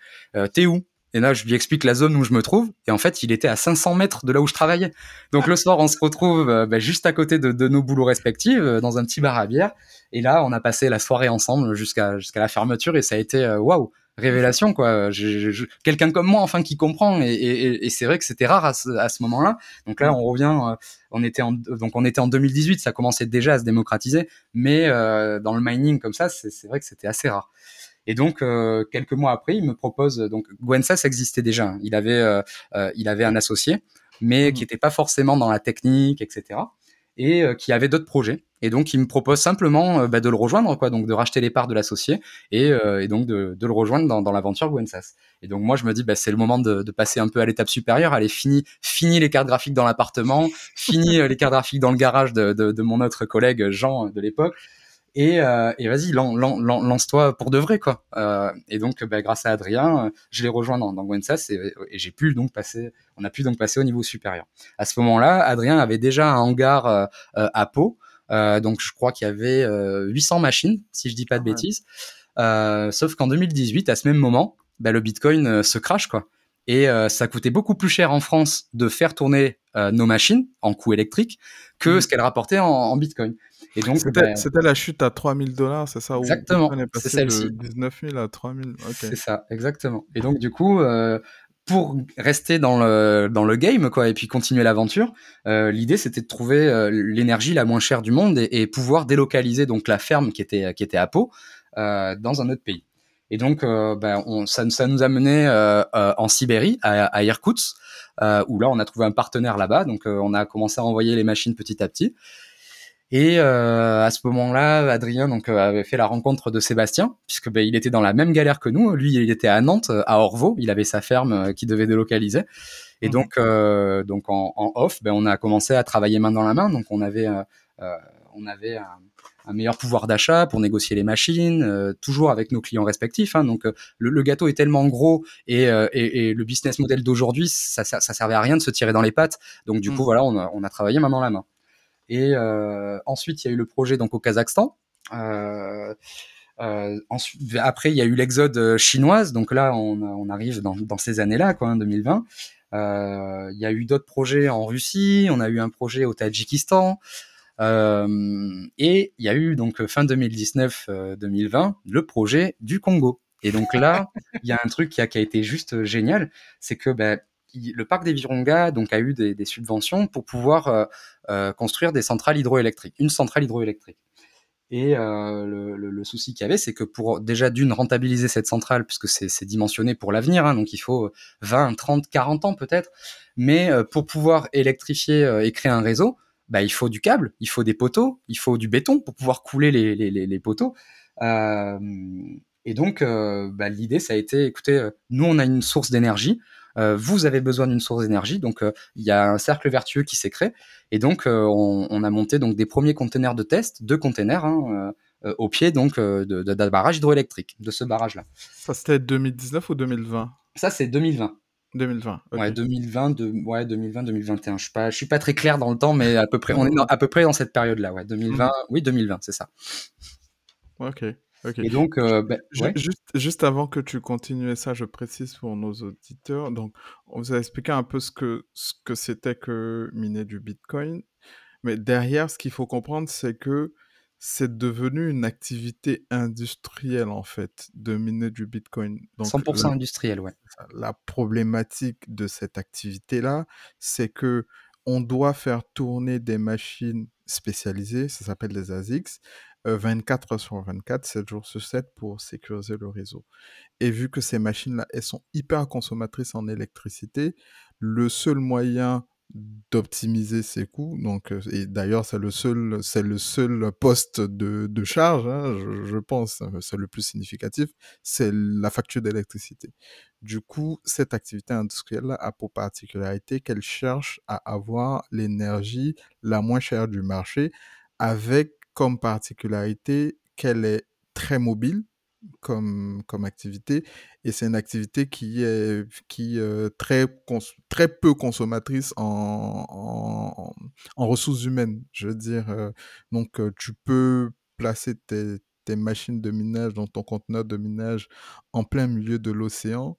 T'es où? Et là, je lui explique la zone où je me trouve. Et en fait, il était à 500 mètres de là où je travaillais. Donc le soir, on se retrouve bah, juste à côté de, de, nos boulots respectifs, dans un petit bar à bière. Et là, on a passé la soirée ensemble jusqu'à jusqu'à la fermeture. Et ça a été waouh, révélation quoi. Quelqu'un comme moi enfin qui comprend et, et, et c'est vrai que c'était rare à ce, à ce moment-là. Donc là on revient, euh, on était en, donc on était en 2018, ça commençait déjà à se démocratiser, mais euh, dans le mining comme ça c'est vrai que c'était assez rare. Et donc euh, quelques mois après il me propose donc Gwensas existait déjà, il avait euh, il avait un associé mais mmh. qui n'était pas forcément dans la technique etc et euh, qui avait d'autres projets. Et donc, il me propose simplement euh, bah, de le rejoindre, quoi, donc de racheter les parts de l'associé et, euh, et, donc de, de, le rejoindre dans, dans l'aventure Gwensas. Et donc, moi, je me dis, bah, c'est le moment de, de, passer un peu à l'étape supérieure. Allez, fini, fini les cartes graphiques dans l'appartement, fini les cartes graphiques dans le garage de, de mon autre collègue Jean de l'époque et, euh, et vas-y, lance-toi pour de vrai, quoi. Euh, et donc, bah, grâce à Adrien, je l'ai rejoint dans, dans Gwensas et, et j'ai pu donc passer, on a pu donc passer au niveau supérieur. À ce moment-là, Adrien avait déjà un hangar euh, à Pau, euh, donc je crois qu'il y avait 800 machines, si je dis pas de bêtises. sauf qu'en 2018, à ce même moment, bah, le Bitcoin se crache, quoi. Et ça coûtait beaucoup plus cher en France de faire tourner nos machines en coût électrique que mmh. ce qu'elle rapportait en, en Bitcoin. Et donc, ben, c'était la chute à 3000 dollars, c'est ça Exactement. C'est celle-ci. 19 000 à 3000. C'est ça, exactement. Et donc, du coup, euh, pour rester dans le dans le game quoi et puis continuer l'aventure, euh, l'idée c'était de trouver euh, l'énergie la moins chère du monde et, et, pouvoir délocaliser donc la ferme qui était qui était à Pau dans un autre pays. Et donc ben, on, ça, ça nous a mené en Sibérie à, à Irkoutsk où là on a trouvé un partenaire là-bas donc on a commencé à envoyer les machines petit à petit. Et euh, à ce moment-là, Adrien donc euh, avait fait la rencontre de Sébastien, puisque ben, il était dans la même galère que nous. Lui, il était à Nantes, à Orvaux. Il avait sa ferme euh, qui devait délocaliser. Et mmh. donc, euh, donc en, en off, ben, on a commencé à travailler main dans la main. Donc, on avait, euh, on avait un, un, meilleur pouvoir d'achat pour négocier les machines, toujours avec nos clients respectifs. Hein. Donc, le, le, gâteau est tellement gros et, et, et le business model d'aujourd'hui, ça, ça, ça, servait à rien de se tirer dans les pattes. Donc, du mmh. coup, voilà, on a, on a travaillé main dans la main. Et euh, ensuite, il y a eu le projet donc au Kazakhstan. Euh, euh, ensuite, après, il y a eu l'exode chinoise. Donc là, on, on arrive dans, dans ces années-là, quoi, hein, 2020. Euh, il y a eu d'autres projets en Russie. On a eu un projet au Tadjikistan. Euh, et il y a eu donc fin 2019-2020 le projet du Congo. Et donc là, il y a un truc qui a, qui a été juste génial, c'est que ben, le parc des Virunga donc a eu des, subventions pour pouvoir euh, euh, construire des centrales hydroélectriques, une centrale hydroélectrique. Et euh, le, souci qu'il y avait, c'est que pour déjà d'une rentabiliser cette centrale, puisque c'est dimensionné pour l'avenir, hein, donc il faut 20, 30, 40 ans peut-être, mais pour pouvoir électrifier et créer un réseau, bah, il faut du câble, il faut des poteaux, il faut du béton pour pouvoir couler les, poteaux. Et donc, bah, l'idée, ça a été, écoutez, nous, on a une source d'énergie, vous avez besoin d'une source d'énergie. Donc euh, il y a un cercle vertueux qui s'est créé. Et donc euh, on, on, a monté donc des premiers containers de test, deux containers. Hein, au pied donc de, barrage hydroélectrique, de ce barrage-là. Ça c'était 2019 ou 2020 Ça c'est 2020. 2020. Okay. Ouais, 2020, de, ouais, 2020, 2021. Je suis pas, je suis pas très clair dans le temps, mais à peu près, on est dans, à peu près dans cette période-là, ouais. 2020, mmh. oui, 2020, c'est ça. Ok. Et donc, euh, ben, ouais. juste, juste avant que tu continues ça, je précise pour nos auditeurs. Donc, on vous a expliqué un peu ce que ce que c'était que miner du Bitcoin. Mais derrière, ce qu'il faut comprendre, c'est que c'est devenu une activité industrielle, en fait, de miner du Bitcoin. Donc 100 la industriel, ouais. la problématique de cette activité-là, c'est que on doit faire tourner des machines spécialisées, ça s'appelle des ASICs, 24 heures sur 24, 7 jours sur 7 pour sécuriser le réseau. Et vu que ces machines-là, elles sont hyper consommatrices en électricité, le seul moyen d'optimiser ses coûts, donc heu et d'ailleurs c'est le seul le seul poste de de charge, hein, je je pense, heu, c'est le plus significatif, c'est la facture d'électricité. Du coup, cette activité industrielle-là a pour particularité qu'elle cherche à avoir l'énergie la moins chère du marché, avec comme particularité qu'elle est très mobile comme comme activité et c'est une activité qui est qui, heu, très très peu consommatrice en en ressources humaines. Je veux dire, heu, donc heu, tu peux placer tes tes machines de minage dans ton conteneur de minage en plein milieu de l'océan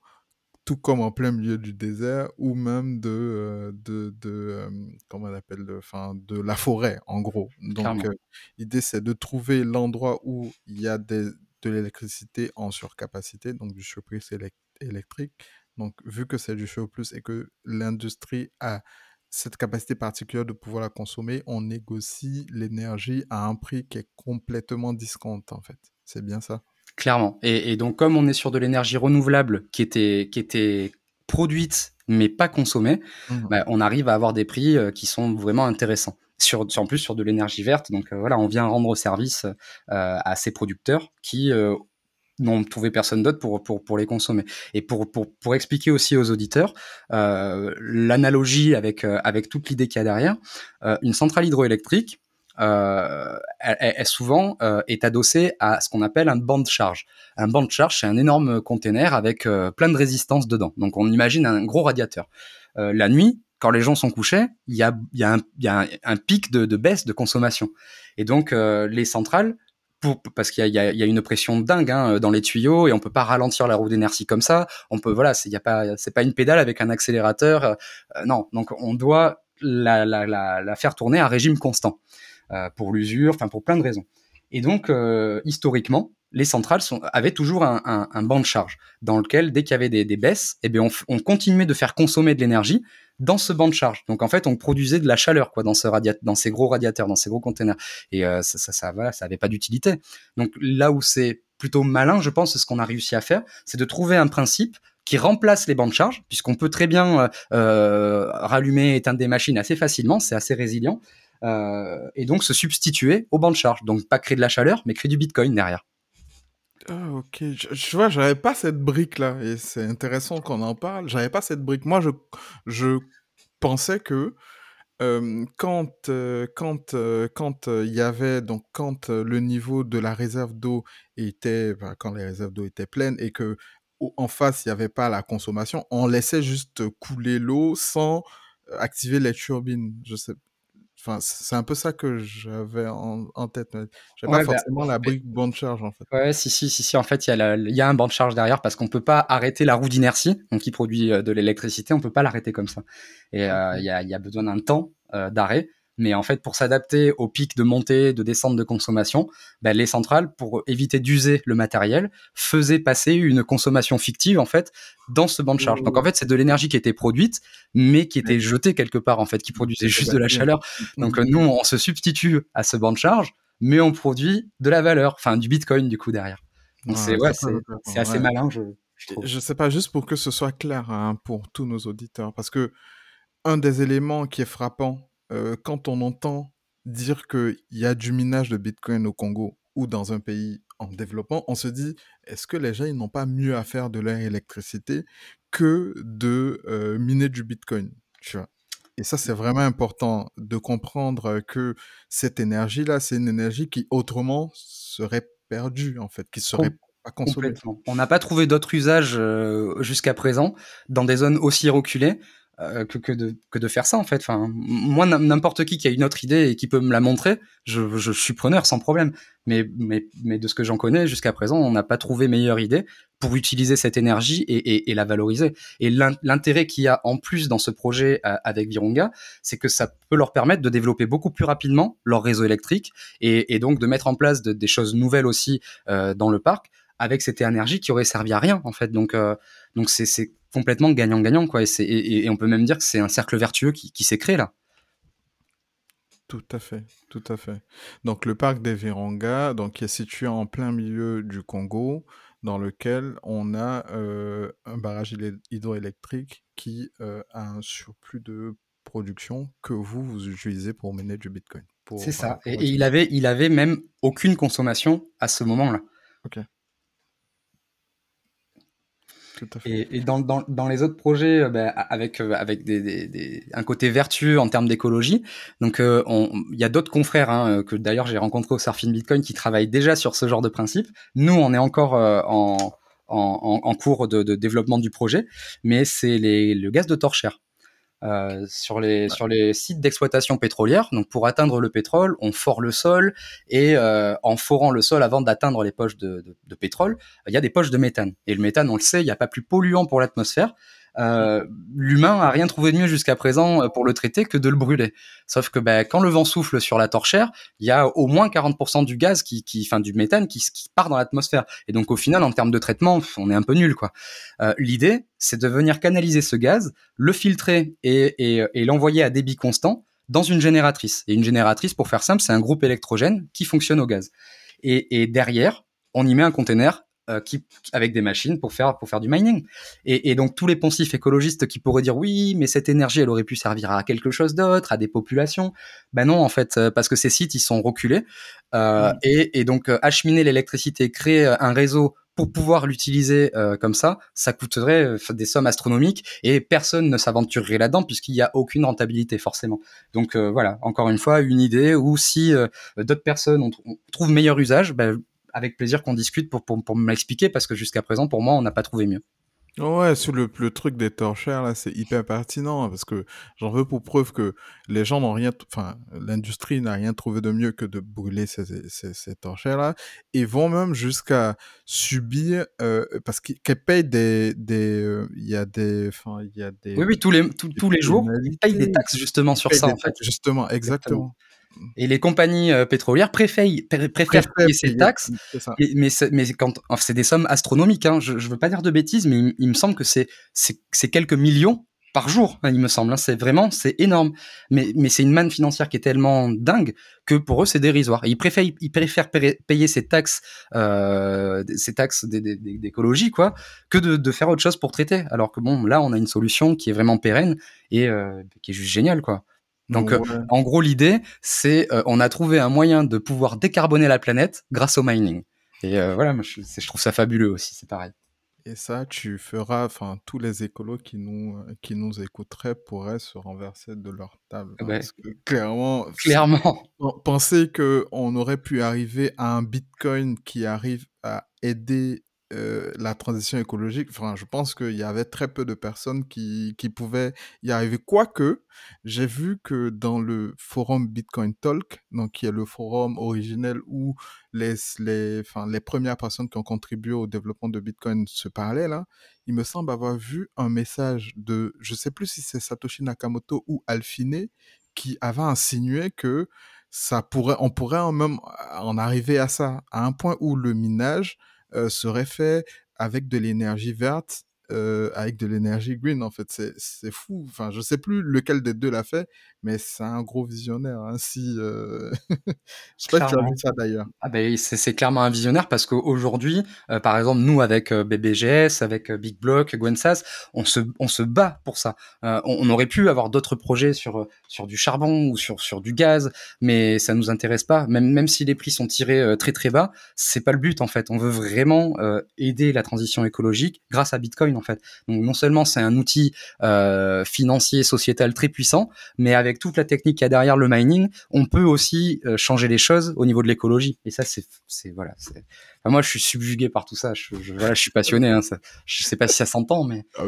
tout comme en plein milieu du désert ou même de, heu, de de, hem, comment on appelle? De enfin, de la forêt, en gros. Donc, heu, l'idée, c'est de trouver l'endroit où il y a des de l'électricité en surcapacité, donc du surplus élec électrique. Donc, vu que c'est du surplus et que l'industrie a cette capacité particulière de pouvoir la consommer, on négocie l'énergie à un prix qui est complètement discount, en fait. C'est bien ça? Clairement. Et, et, donc, comme on est sur de l'énergie renouvelable qui était, qui était produite mais pas consommée, Mmh. bah, on arrive à avoir des prix euh, qui sont vraiment intéressants. Sur, en plus sur de l'énergie verte, donc euh, voilà, on vient rendre service euh, à ces producteurs qui n'ont trouvé personne d'autre pour, pour, pour les consommer. Et pour, pour, pour expliquer aussi aux auditeurs l'analogie avec, avec toute l'idée qu'il y a derrière, une centrale hydroélectrique, euh, elle, elle, souvent euh, est adossée à ce qu'on appelle un banc de charge. Un banc de charge, c'est un énorme container avec euh, plein de résistance dedans. Donc on imagine un gros radiateur. Euh, la nuit, quand les gens sont couchés, il y a, y a, un, y a un, pic de, de, baisse de consommation. Et donc euh, les centrales, pour, parce qu'il y, y, a, une pression dingue hein, dans les tuyaux et on peut pas ralentir la roue d'inertie comme ça. On peut voilà, c'est pas pas une pédale avec un accélérateur. Non, donc on doit la, la, la, la, faire tourner à régime constant pour l'usure, enfin pour plein de raisons. Et donc euh, historiquement, les centrales avaient toujours un, banc de charge dans lequel, dès qu'il y avait des, baisses, eh bien on, on, continuait de faire consommer de l'énergie dans ce banc de charge. Donc en fait, on produisait de la chaleur quoi dans, ces gros radiateurs, dans ces gros containers. Et euh, ça, ça, avait pas d'utilité. Donc là où c'est plutôt malin, je pense, ce qu'on a réussi à faire, c'est de trouver un principe qui remplace les bancs de charge, puisqu'on peut très bien euh, rallumer éteindre des machines assez facilement, c'est assez résilient, euh, et donc se substituer au banc de charge. Donc pas créer de la chaleur, mais créer du Bitcoin derrière. Ah, ok. Je, je vois, j'avais pas cette brique-là, et c'est intéressant qu'on en parle. J'avais pas cette brique. Moi, je, je pensais que euh, quand euh, quand euh, quand il y avait donc quand le niveau de la réserve d'eau était ben, quand les réserves d'eau étaient pleines et que en face il n'y avait pas la consommation, on laissait juste couler l'eau sans activer les turbines. Je sais Enfin, c'est un peu ça que j'avais en, en, tête. J'avais ouais, pas forcément bah, la brique banc de charge, en fait. Ouais, si, si, si, si. En fait, il y, y, a un banc de charge derrière parce qu'on peut pas arrêter la roue d'inertie, donc qui produit de l'électricité, on peut pas l'arrêter comme ça. Et il euh, y, a, y, a, besoin d'un temps euh, d'arrêt. Mais en fait, pour s'adapter aux pics de montée, de descente de consommation, ben, les centrales, pour éviter d'user le matériel, faisaient passer une consommation fictive en fait dans ce banc de charge. Donc en fait, c'est de l'énergie qui était produite, mais qui était jetée quelque part en fait, qui produisait juste de la chaleur. Donc nous, on se substitue à ce banc de charge, mais on produit de la valeur, enfin du Bitcoin du coup derrière. Donc ouais, c'est ouais, assez ouais. malin, je, je trouve. Je sais pas, juste pour que ce soit clair hein, pour tous nos auditeurs, parce que un des éléments qui est frappant euh, quand on entend dire qu'il y a du minage de Bitcoin au Congo ou dans un pays en développement, on se dit, est-ce que les gens n'ont pas mieux à faire de leur électricité que de euh, miner du Bitcoin tu vois? Et ça, c'est vraiment important de comprendre que cette énergie-là, c'est une énergie qui autrement serait perdue, en fait, qui serait pas consommée. On n'a pas trouvé d'autres usages euh, jusqu'à présent dans des zones aussi reculées euh, que, que, de, que de faire ça en fait. Enfin, moi, n'importe qui qui a une autre idée et qui peut me la montrer, je, je suis preneur sans problème. Mais, mais, mais de ce que j'en connais jusqu'à présent, on n'a pas trouvé meilleure idée pour utiliser cette énergie et, et, et la valoriser. Et l'intérêt qu'il y a en plus dans ce projet euh, avec Virunga, c'est que ça peut leur permettre de développer beaucoup plus rapidement leur réseau électrique et, et donc de mettre en place de, des choses nouvelles aussi euh, dans le parc avec cette énergie qui aurait servi à rien en fait. Donc euh, donc c'est complètement gagnant-gagnant quoi. Et, et, on peut même dire que c'est un cercle vertueux qui, qui s'est créé là. Tout à fait, tout à fait. Donc le parc des Virunga, donc, est situé en plein milieu du Congo dans lequel on a euh, un barrage hydroélectrique qui euh, a un surplus de production que vous, vous utilisez pour mener du Bitcoin. C'est ça. Et, il, avait, il avait même aucune consommation à ce moment-là. Ok. Et, dans, dans, dans, les autres projets, euh, ben, avec euh, avec des, des, un côté vertueux en termes d'écologie, donc euh, il y a d'autres confrères hein, que d'ailleurs j'ai rencontré au Surfing Bitcoin qui travaillent déjà sur ce genre de principe. Nous, on est encore en, en, en, cours de, de, développement du projet, mais c'est le gaz de torchère. Euh, sur les sur les sites d'exploitation pétrolière. Donc pour atteindre le pétrole, on fore le sol et euh, en forant le sol avant d'atteindre les poches de, de, de pétrole, il y a des poches de méthane. Et le méthane, on le sait, il n'y a pas plus polluant pour l'atmosphère euh, l'humain a rien trouvé de mieux jusqu'à présent euh, pour le traiter que de le brûler. Sauf que ben, quand le vent souffle sur la torchère, il y a au moins 40% du gaz qui, qui, enfin du méthane qui, qui part dans l'atmosphère. Et donc au final, en termes de traitement, on est un peu nul quoi. Euh, L'idée, c'est de venir canaliser ce gaz, le filtrer et, et, et l'envoyer à débit constant dans une génératrice. Et une génératrice, pour faire simple, c'est un groupe électrogène qui fonctionne au gaz. Et, et derrière, on y met un conteneur euh, qui, avec des machines pour faire pour faire du mining. Et, et, donc tous les poncifs écologistes qui pourraient dire oui, mais cette énergie, elle aurait pu servir à quelque chose d'autre, à des populations. Ben non, en fait, euh, parce que ces sites, ils sont reculés. Euh, et, et, donc euh, acheminer l'électricité, créer un réseau pour pouvoir l'utiliser euh, comme ça, ça coûterait des sommes astronomiques et personne ne s'aventurerait là-dedans puisqu'il n'y a aucune rentabilité forcément. Donc euh, voilà, encore une fois, une idée où si d'autres personnes on, trouve meilleur usage, ben, avec plaisir qu'on discute pour, pour, pour m'expliquer parce que jusqu'à présent, pour moi, on n'a pas trouvé mieux. Ouais, sur le, le truc des torchères, là, c'est hyper pertinent hein, parce que j'en veux pour preuve que les gens n'ont rien, enfin, l'industrie n'a rien trouvé de mieux que de brûler ces, ces, ces torchères-là et vont même jusqu'à subir, euh, parce qu'elles payent des, des, euh, il y a des, enfin, il y a des. Oui, oui, tous les, tous les jours, ils payent des taxes justement sur ça, en fait. Justement, exactement. Et les compagnies euh, pétrolières préfèrent, préfèrent payer ces taxes, mais, mais quand c'est des sommes astronomiques. Hein, je, je veux pas dire de bêtises, mais il, me semble que c'est c'est quelques millions par jour, hein, il me semble. Hein, c'est vraiment c'est énorme. Mais mais c'est une manne financière qui est tellement dingue que pour eux c'est dérisoire. ils préfèrent ils préfèrent payer ces taxes euh, ces taxes d'écologie quoi que de, de faire autre chose pour traiter. Alors que bon là on a une solution qui est vraiment pérenne et euh, qui est juste géniale quoi. Donc, euh, en gros, l'idée, c'est euh, on a trouvé un moyen de pouvoir décarboner la planète grâce au mining. Et euh, voilà, moi, je, je, trouve ça fabuleux aussi, c'est pareil. Et ça, tu feras, enfin, tous les écolos qui nous, qui nous écouteraient pourraient se renverser de leur table. Hein, parce que clairement, clairement. penser qu'on aurait pu arriver à un Bitcoin qui arrive à aider euh, la transition écologique, enfin, je pense qu'il y avait très peu de personnes qui, pouvaient y arriver. Quoique, j'ai vu que dans le forum Bitcoin Talk, donc qui est le forum originel où les, les, enfin, les premières personnes qui ont contribué au développement de Bitcoin se parlaient, là, il me semble avoir vu un message de, je sais plus si c'est Satoshi Nakamoto ou Alfine, qui avait insinué que ça pourrait, on pourrait même en arriver à ça, à un point où le minage serait fait avec de l'énergie verte, euh, avec de l'énergie green. En fait, c'est fou. Enfin, je sais plus lequel des deux l'a fait, mais c'est un gros visionnaire. Hein, si, euh... je sais pas si tu as vu ça d'ailleurs. Ah ben, c'est clairement un visionnaire parce qu'aujourd'hui, euh, par exemple, nous avec BBGS, avec Big Block, Gwensas, on se, on se bat pour ça. On, on, aurait pu avoir d'autres projets sur, sur du charbon ou sur, sur du gaz, mais ça nous intéresse pas. Même, même si les prix sont tirés très très bas, c'est pas le but en fait. On veut vraiment aider la transition écologique grâce à Bitcoin en fait. Donc non seulement c'est un outil financier, sociétal très puissant, mais avec toute la technique qu'il y a derrière le mining, on peut aussi euh, changer les choses au niveau de l'écologie. Et ça, c'est, voilà. Moi, je suis subjugué par tout ça. Je, suis passionné. Hein, ça, je sais pas si ça s'entend, mais ah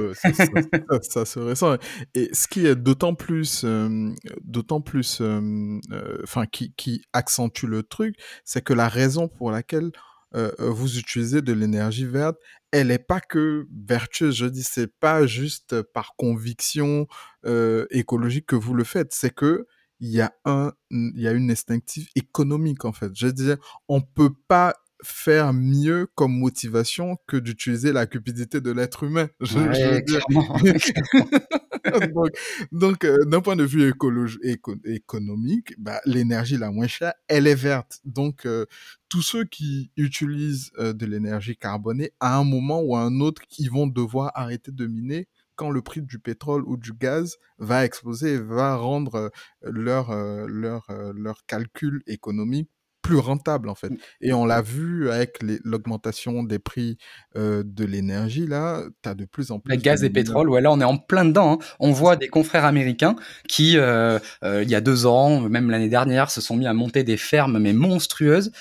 ça, se ressent. Et ce qui est d'autant plus, euh, d'autant plus, euh, enfin, euh, qui, qui accentue le truc, c'est que la raison pour laquelle euh, euh, vous utilisez de l'énergie verte, elle n'est pas que vertueuse. Je dis, c'est pas juste par conviction euh, écologique que vous le faites. C'est que il y a un, il y a une instinctive économique en fait. Je disais, on peut pas faire mieux comme motivation que d'utiliser la cupidité de l'être humain. Je, Ouais, je veux dire. donc, euh, d'un point de vue éco- économique, bah, l'énergie la moins chère, elle est verte. Donc, euh, tous ceux qui utilisent euh, de l'énergie carbonée, à un moment ou à un autre, ils vont devoir arrêter de miner quand le prix du pétrole ou du gaz va exploser et va rendre leur, leur, leur calcul économique plus rentable en fait. Et on l'a vu avec l'augmentation des prix euh, de l'énergie, là, tu as de plus en Le plus de gaz et pétrole, ouais, là on est en plein dedans. hein. On voit des confrères américains qui, euh, euh, il y a deux ans, même l'année dernière, se sont mis à monter des fermes mais monstrueuses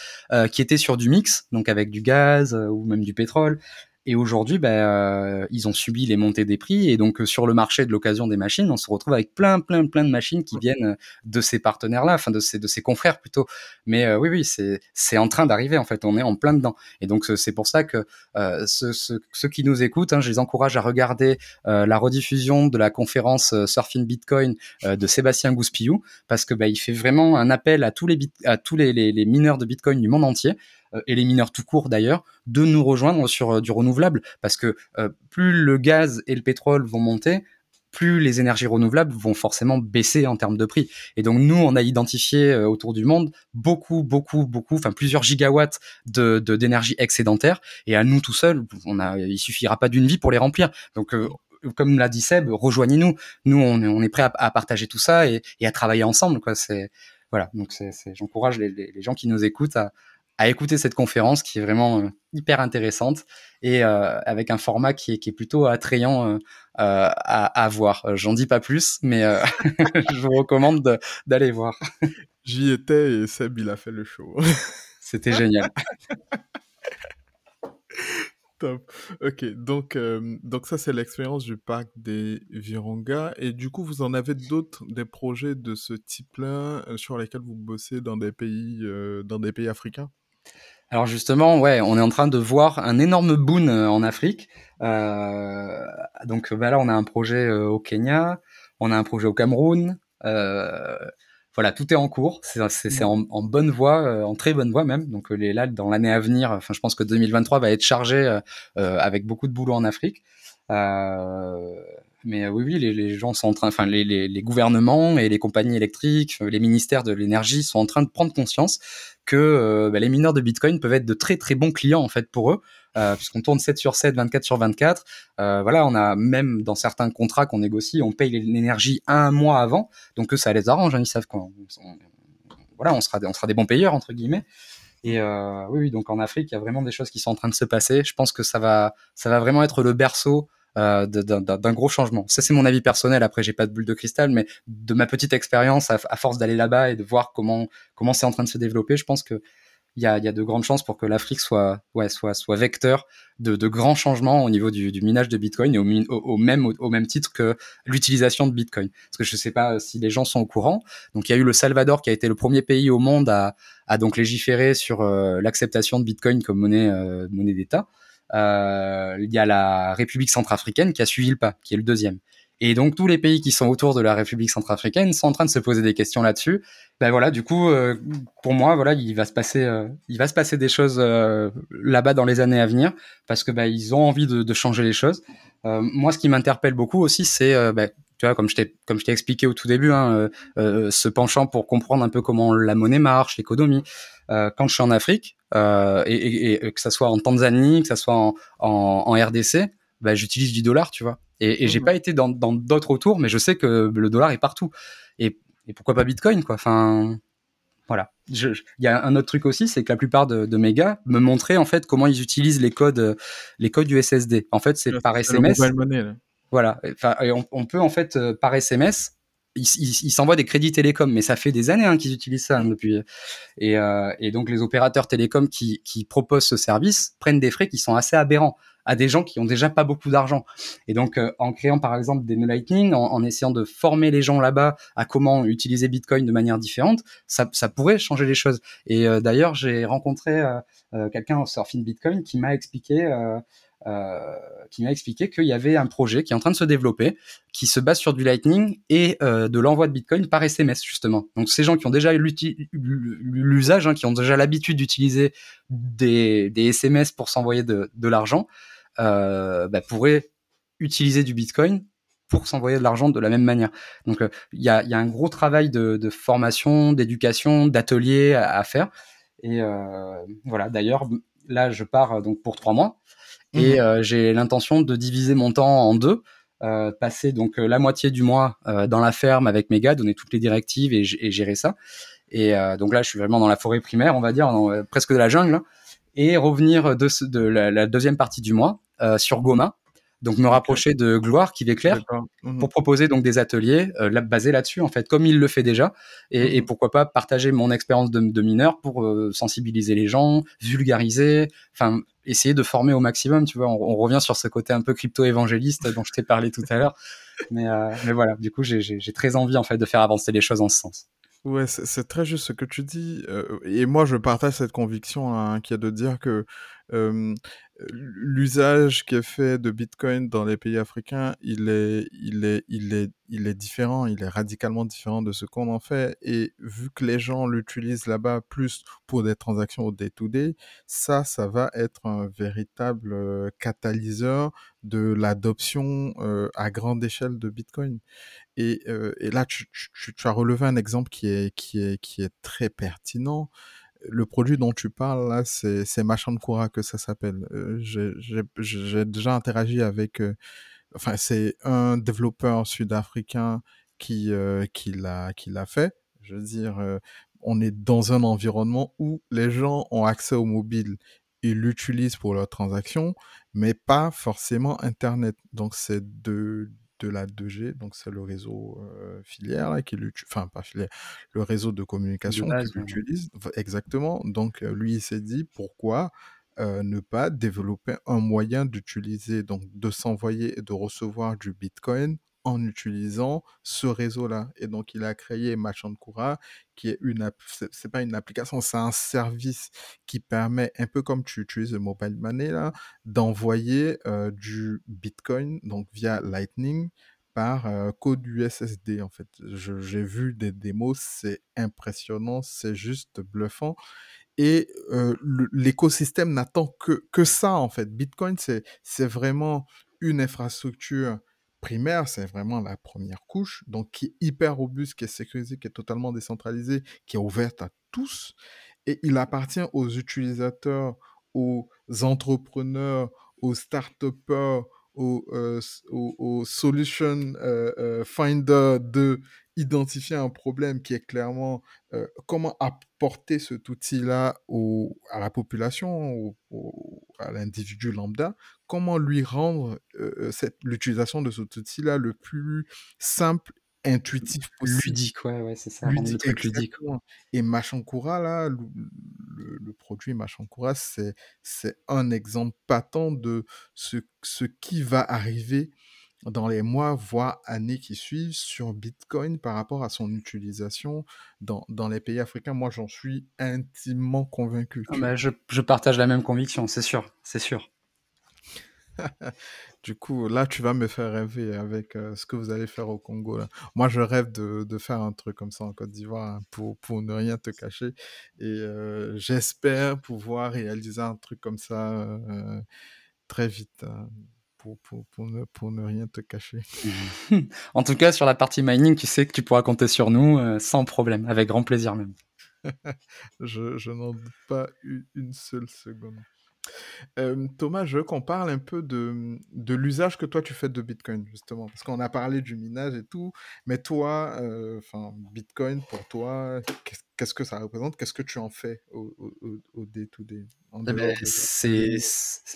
qui étaient sur du mix, donc avec du gaz ou même du pétrole. Et aujourd'hui, ben, euh, ils ont subi les montées des prix et donc euh, sur le marché de l'occasion des machines, on se retrouve avec plein, plein, plein de machines qui viennent euh, de ces partenaires-là, enfin de ces, de ces confrères plutôt. Mais euh, oui, oui, c'est, c'est en train d'arriver en fait. On est en plein dedans. Et donc c'est pour ça que euh, ceux, ceux, ceux qui nous écoutent, hein, je les encourage à regarder euh, la rediffusion de la conférence Surfing Bitcoin de Sébastien Gouspillou parce que bah, il fait vraiment un appel à tous les à tous les, les, les mineurs de Bitcoin du monde entier et les mineurs tout court d'ailleurs de nous rejoindre sur euh, du renouvelable parce que euh, plus le gaz et le pétrole vont monter plus les énergies renouvelables vont forcément baisser en termes de prix. Et donc nous, on a identifié euh, autour du monde beaucoup, beaucoup, beaucoup, enfin plusieurs gigawatts de d'énergie excédentaire. Et à nous tout seuls, on a, il suffira pas d'une vie pour les remplir. Donc euh, comme l'a dit Seb, rejoignez-nous. Nous, on on est prêt à, partager tout ça et, et à travailler ensemble. Quoi. Voilà. Donc j'encourage les, les gens qui nous écoutent à, à écouter cette conférence qui est vraiment euh, hyper intéressante et euh, avec un format qui est, qui est plutôt attrayant euh, à, à voir. J'en dis pas plus, mais je vous recommande de- d'aller voir. J'y étais et Seb, il a fait le show. C'était génial. Top. Ok, donc, euh, donc ça, c'est l'expérience du parc des Virunga. Et du coup, vous en avez d'autres, des projets de ce type-là, euh, sur lesquels vous bossez dans des pays, euh, dans des pays africains? Alors justement, ouais, on est en train de voir un énorme boom euh, en Afrique. Euh, donc bah là, on a un projet euh, au Kenya, on a un projet au Cameroun. Euh, voilà, tout est en cours. C'est c'est en, en bonne voie, en très bonne voie même. Donc les, là, dans l'année à venir, enfin, je pense que 2023 va être chargé euh, avec beaucoup de boulot en Afrique. Euh, mais euh, oui, oui, les, gens sont en train, enfin, les, gouvernements et les compagnies électriques, euh, les ministères de l'énergie sont en train de prendre conscience que euh, bah, les mineurs de Bitcoin peuvent être de très très bons clients en fait pour eux, puisqu'on tourne 7 sur 7, 24 sur 24. Euh, voilà, on a même dans certains contrats qu'on négocie, on paye l'énergie un mois avant, donc eux, ça les arrange, hein, ils savent qu'on, on- voilà, on sera, on sera des bons payeurs entre guillemets. Et oui, oui, donc en Afrique, il y a vraiment des choses qui sont en train de se passer. Je pense que ça va, ça va vraiment être le berceau euh, d'un gros changement. Ça, c'est mon avis personnel. Après, j'ai pas de bulle de cristal, mais de ma petite expérience, à, force d'aller là-bas et de voir comment comment c'est en train de se développer, je pense que il y a, y a de grandes chances pour que l'Afrique soit, ouais, soit, soit vecteur de, de grands changements au niveau du, minage de Bitcoin et au, même, au, même titre que l'utilisation de Bitcoin. Parce que je sais pas si les gens sont au courant. Donc, il y a eu le Salvador qui a été le premier pays au monde à, à donc légiférer sur euh, l'acceptation de Bitcoin comme monnaie, euh, monnaie d'État. Euh, il y a la République centrafricaine qui a suivi le pas, qui est le deuxième. Et donc tous les pays qui sont autour de la République centrafricaine sont en train de se poser des questions là-dessus. Ben voilà, du coup, euh, pour moi, voilà, il va se passer, euh, il va se passer des choses là-bas dans les années à venir parce que ben ils ont envie de, changer les choses. Moi, ce qui m'interpelle beaucoup aussi, c'est, ben, tu vois, comme je t'ai, comme je t'ai expliqué au tout début, hein, ce penchant pour comprendre un peu comment la monnaie marche, l'économie. Euh, quand je suis en Afrique, euh, et, et, et que ça soit en Tanzanie, que ça soit en, en, en RDC, ben, j'utilise du dollar, tu vois. Et, et j'ai Mhm. pas été dans dans d'autres autour, mais je sais que le dollar est partout. Et, et pourquoi pas Bitcoin, quoi. Enfin, voilà. Il y a un autre truc aussi, c'est que la plupart de, de mes gars me montraient en fait comment ils utilisent les codes, euh, les codes USSD. En fait, c'est Là, par SMS. money, là. Voilà. Enfin, on, on peut en fait euh, par SMS, ils ils s'envoient des crédits télécom, mais ça fait des années hein, qu'ils utilisent ça hein, depuis. Et, euh, et donc les opérateurs télécoms qui, qui proposent ce service prennent des frais qui sont assez aberrants. à des gens qui ont déjà pas beaucoup d'argent. Et donc, en créant par exemple des Lightning, en, en essayant de former les gens là-bas à comment utiliser Bitcoin de manière différente, ça, ça pourrait changer les choses. Et d'ailleurs, j'ai rencontré quelqu'un au Surfing Bitcoin qui m'a expliqué euh, qui m'a expliqué qu'il y avait un projet qui est en train de se développer, qui se base sur du Lightning et euh, de l'envoi de Bitcoin par SMS justement. Donc ces gens qui ont déjà l'usage, hein, qui ont déjà l'habitude d'utiliser des, SMS pour s'envoyer de, l'argent, euh, bah, pourraient utiliser du Bitcoin pour s'envoyer de l'argent de la même manière. Donc euh, il y, a, un gros travail de, formation, d'éducation, d'atelier à, faire. Et euh, voilà. D'ailleurs, là, je pars donc pour trois mois. Et mhm. euh, j'ai l'intention de diviser mon temps en deux. Euh, passer donc euh, la moitié du mois euh, dans la ferme avec mes gars, donner toutes les directives et, et gérer ça. Et euh, donc là, je suis vraiment dans la forêt primaire, on va dire, dans, presque de la jungle, et revenir de, de la, la, deuxième partie du mois sur Goma, donc me rapprocher de Gloire qui clair mmh pour proposer donc des ateliers euh, là, basés là-dessus en fait comme il le fait déjà. Et, et pourquoi pas partager mon expérience de, de, mineur pour euh, sensibiliser les gens vulgariser enfin essayer de former au maximum tu vois. On, on revient sur ce côté un peu crypto évangéliste dont je t'ai parlé tout à l'heure. Mais euh, mais voilà du coup j'ai très envie en fait de faire avancer les choses en ce sens. Ouais, c'est très juste ce que tu dis. Euh, et moi, je partage cette conviction hein, qui est de dire que euh, l'usage qui est fait de Bitcoin dans les pays africains, il est, il est, il est, il est différent, il est radicalement différent de ce qu'on en fait. Et vu que les gens l'utilisent là-bas plus pour des transactions au day-to-day, ça, ça va être un véritable euh, catalyseur de l'adoption euh, à grande échelle de Bitcoin. Et, euh, là, tu, tu, as relevé un exemple qui est, qui est, qui est très pertinent le produit dont tu parles là, c'est, c'est Machankura que ça s'appelle. Euh, j'ai, déjà interagi avec, euh, enfin c'est un développeur sud-africain qui euh, qui l'a qui l'a fait. Je veux dire, euh, on est dans un environnement où les gens ont accès au mobile, ils l'utilisent pour leurs transactions, mais pas forcément Internet. Donc c'est de de la 2G, donc c'est le réseau euh, filière là, qui enfin pas filière, le réseau de communication qu'il utilise exactement. Donc lui il s'est dit pourquoi euh, ne pas développer un moyen d'utiliser donc de s'envoyer et de recevoir du Bitcoin en utilisant ce réseau-là. Et donc, il a créé Machankura, qui est une, c'est pas une application, c'est un service qui permet, un peu comme tu utilises le mobile money là, d'envoyer euh, du Bitcoin, donc via Lightning, par euh, code USSD en fait. J'ai vu des démos, c'est impressionnant, c'est juste bluffant. Et euh, l'écosystème n'attend que, que ça en fait. Bitcoin, c'est vraiment une infrastructure primaire, c'est vraiment la première couche, donc qui est hyper robuste, qui est sécurisée, qui est totalement décentralisée, qui est ouverte à tous. Et il appartient aux utilisateurs, aux entrepreneurs, aux start-upers, euh, aux, aux, solution euh, euh, finder de identifier un problème qui est clairement comment apporter cet outil-là à la population, au, au, à l'individu lambda, comment lui rendre l'utilisation de cet outil-là le plus simple intuitif possible. Ludique, ouais, ouais c'est ça. Ludique, ludique. Et Machankura, là, le, le, le produit Machankura, c'est un exemple patent de ce, ce qui va arriver dans les mois, voire années qui suivent sur Bitcoin par rapport à son utilisation dans, dans les pays africains. Moi, j'en suis intimement convaincu. Ah bah, je, je, partage la même conviction, c'est sûr, c'est sûr. du coup, là, tu vas me faire rêver avec euh, ce que vous allez faire au Congo. Là. Moi, je rêve de, de, faire un truc comme ça en Côte d'Ivoire hein, pour, pour ne rien te cacher. Et euh, j'espère pouvoir réaliser un truc comme ça euh, très vite. Hein pour, pour, pour, ne, pour ne rien te cacher. en tout cas, sur la partie mining, tu sais que tu pourras compter sur nous euh, sans problème, avec grand plaisir même. je je n'en doute pas une seule seconde. Euh, Thomas, je veux qu'on parle un peu de, de l'usage que toi tu fais de Bitcoin, justement, parce qu'on a parlé du minage et tout, mais toi, enfin, euh, Bitcoin pour toi, qu'est-ce que ça représente? Qu'est-ce que tu en fais au, au, au day-to-day eh ben, C'est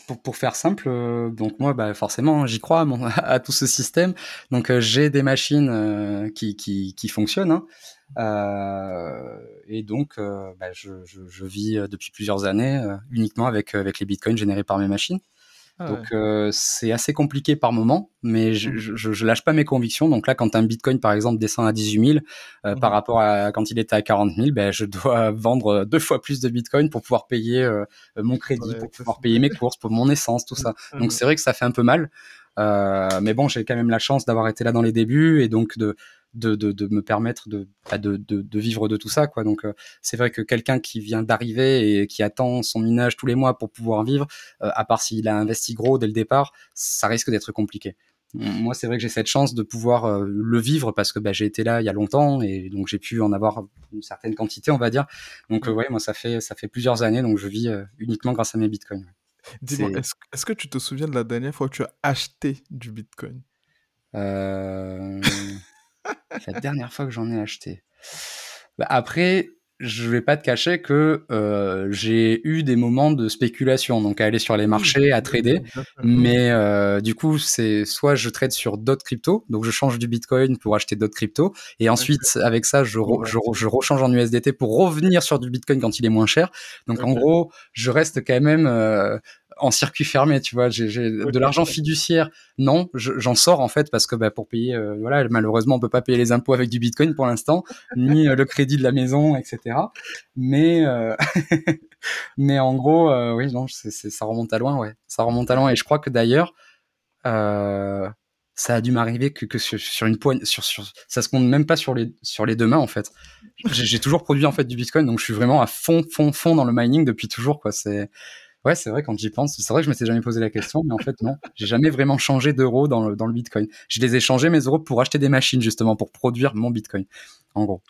pour, pour, faire simple, euh, donc moi, bah, forcément, j'y crois à, à, tout ce système. Donc j'ai des machines qui, qui, qui, fonctionnent. Hein. Euh, et donc, euh, bah, je, je, je, vis depuis plusieurs années uniquement avec, avec les bitcoins générés par mes machines. Ah donc euh, c'est assez compliqué par moment, mais je, mmh. je, je, lâche pas mes convictions. Donc là, quand un Bitcoin par exemple descend à 18 000 euh, mmh. par rapport à quand il était à 40 000, ben je dois vendre deux fois plus de Bitcoin pour pouvoir payer euh, mon crédit, pour pouvoir payer mes courses, pour mon essence, tout ça. Mmh. Donc c'est vrai que ça fait un peu mal. mais bon, j'ai quand même la chance d'avoir été là dans les débuts et donc de de, de, de, me permettre de, bah, de, de, vivre de tout ça. Quoi. Donc euh, c'est vrai que quelqu'un qui vient d'arriver et qui attend son minage tous les mois pour pouvoir vivre, euh, à part s'il a investi gros dès le départ, ça risque d'être compliqué. Moi, c'est vrai que j'ai cette chance de pouvoir euh, le vivre parce que bah, j'ai été là il y a longtemps et donc j'ai pu en avoir une certaine quantité, on va dire. Donc, ouais, moi, ça fait, ça fait plusieurs années, donc je vis uniquement grâce à mes bitcoins. Dis-moi, est-ce est que tu te souviens de la dernière fois que tu as acheté du bitcoin? Euh la dernière fois que j'en ai acheté. Bah, après, je vais pas te cacher que euh, j'ai eu des moments de spéculation, donc à aller sur les marchés, à trader. Mais euh, du coup, c'est soit je trade sur d'autres cryptos, donc je change du Bitcoin pour acheter d'autres cryptos, et ensuite avec ça, je, je, je, rechange en USDT pour revenir sur du Bitcoin quand il est moins cher. Donc en gros, je reste quand même euh, en circuit fermé, tu vois. J'ai de l'argent fiduciaire, non, j'en sors en fait parce que bah, pour payer, euh, voilà, malheureusement on peut pas payer les impôts avec du Bitcoin pour l'instant, ni euh, le crédit de la maison, etc. Mais euh, mais en gros, oui, non, ça remonte à loin, ouais, ça remonte à loin. Et je crois que d'ailleurs, ça a dû m'arriver que, que sur, une poigne, sur, sur, ça se compte même pas sur les sur les deux mains en fait. J'ai toujours produit en fait du Bitcoin, donc je suis vraiment à fond, fond, fond dans le mining depuis toujours quoi. C'est Ouais, c'est vrai quand j'y pense. C'est vrai que je m'étais jamais posé la question, mais en fait non, j'ai jamais vraiment changé d'euros dans le, dans le Bitcoin. Je les ai changés mes euros pour acheter des machines justement pour produire mon Bitcoin. En gros.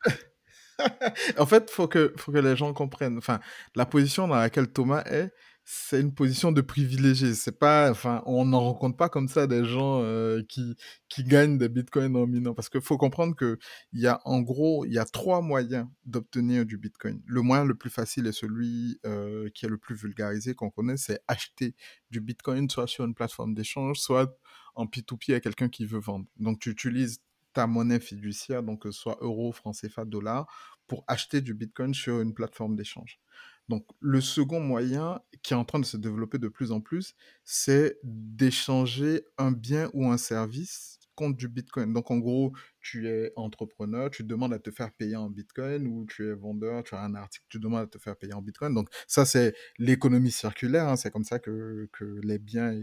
en fait, faut que faut que les gens comprennent. Enfin, la position dans laquelle Thomas est, c'est une position de privilégié. C'est pas, enfin, on n'en rencontre pas comme ça des gens euh, qui qui gagnent des bitcoins en minant. Parce qu'il faut comprendre que il y a en gros, il y a trois moyens d'obtenir du bitcoin. Le moyen le plus facile est celui euh, qui est le plus vulgarisé qu'on connaît, c'est acheter du bitcoin soit sur une plateforme d'échange, soit en P2P à quelqu'un qui veut vendre. Donc tu utilises ta monnaie fiduciaire, donc que ce soit euro, franc CFA, dollar, pour acheter du bitcoin sur une plateforme d'échange. Donc, le second moyen qui est en train de se développer de plus en plus, c'est d'échanger un bien ou un service contre du Bitcoin. Donc, en gros, tu es entrepreneur, tu demandes à te faire payer en Bitcoin ou tu es vendeur, tu as un article, tu demandes à te faire payer en Bitcoin. Donc, ça, c'est l'économie circulaire. Hein. c'est comme ça que, les biens,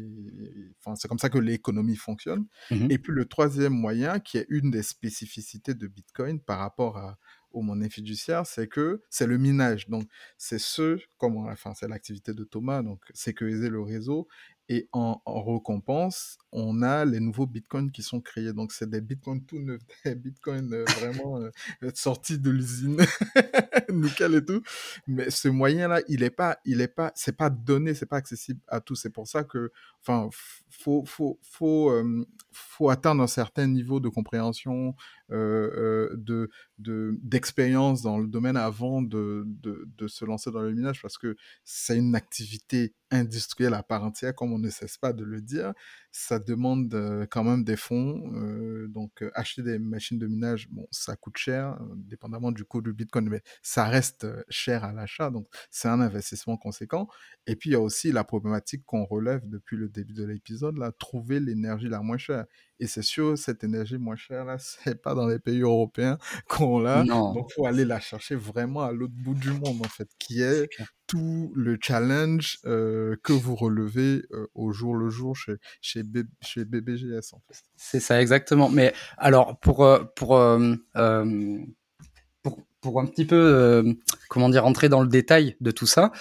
enfin, c'est comme ça que l'économie fonctionne. Mmh et puis, le troisième moyen, qui est une des spécificités de Bitcoin par rapport à, au monnaie fiduciaire, c'est que c'est le minage. Donc, c'est ce, comme enfin, c'est l'activité de Thomas, donc sécuriser le réseau. Et en, en, récompense, on a les nouveaux bitcoins qui sont créés. Donc, c'est des bitcoins tout neufs, des bitcoins euh, vraiment euh, sortis de l'usine, nickel et tout. Mais ce moyen-là, il est pas, il est pas, c'est pas donné, c'est pas accessible à tous. C'est pour ça que, enfin, faut, faut, faut, euh, faut atteindre un certain niveau de compréhension, euh, euh, de d'expérience dans le domaine avant de, de, de, se lancer dans le minage parce que c'est une activité industrielle à part entière, comme on ne cesse pas de le dire. Ça demande euh, quand même des fonds. donc, acheter des machines de minage, bon, ça coûte cher, dépendamment du coût du Bitcoin, mais ça reste cher à l'achat. Donc, c'est un investissement conséquent. Et puis, il y a aussi la problématique qu'on relève depuis le début de l'épisode, là, trouver l'énergie la moins chère. Et c'est sûr, cette énergie moins chère, là, c'est pas dans les pays européens qu'on l'a. Donc, il faut aller la chercher vraiment à l'autre bout du monde, en fait, qui est tout le challenge euh, que vous relevez euh, au jour le jour chez, chez, BBGS. C'est ça, exactement. Mais alors, pour, euh, pour, pour, pour, un petit peu, comment dire, entrer dans le détail de tout ça,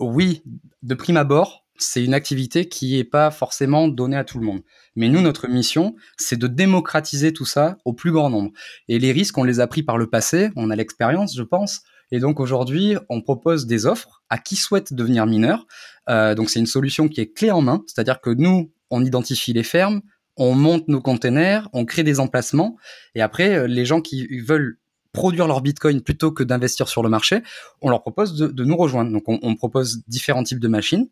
oui, de prime abord, c'est une activité qui n'est pas forcément donnée à tout le monde. Mais nous, notre mission, c'est de démocratiser tout ça au plus grand nombre. Et les risques, on les a pris par le passé, on a l'expérience, je pense. Et donc aujourd'hui, on propose des offres à qui souhaite devenir mineur. Euh, donc c'est une solution qui est clé en main, c'est-à-dire que nous, on identifie les fermes, on monte nos containers, on crée des emplacements, et après, euh, les gens qui veulent produire leur bitcoin plutôt que d'investir sur le marché, on leur propose de, nous rejoindre. Donc on, propose différents types de machines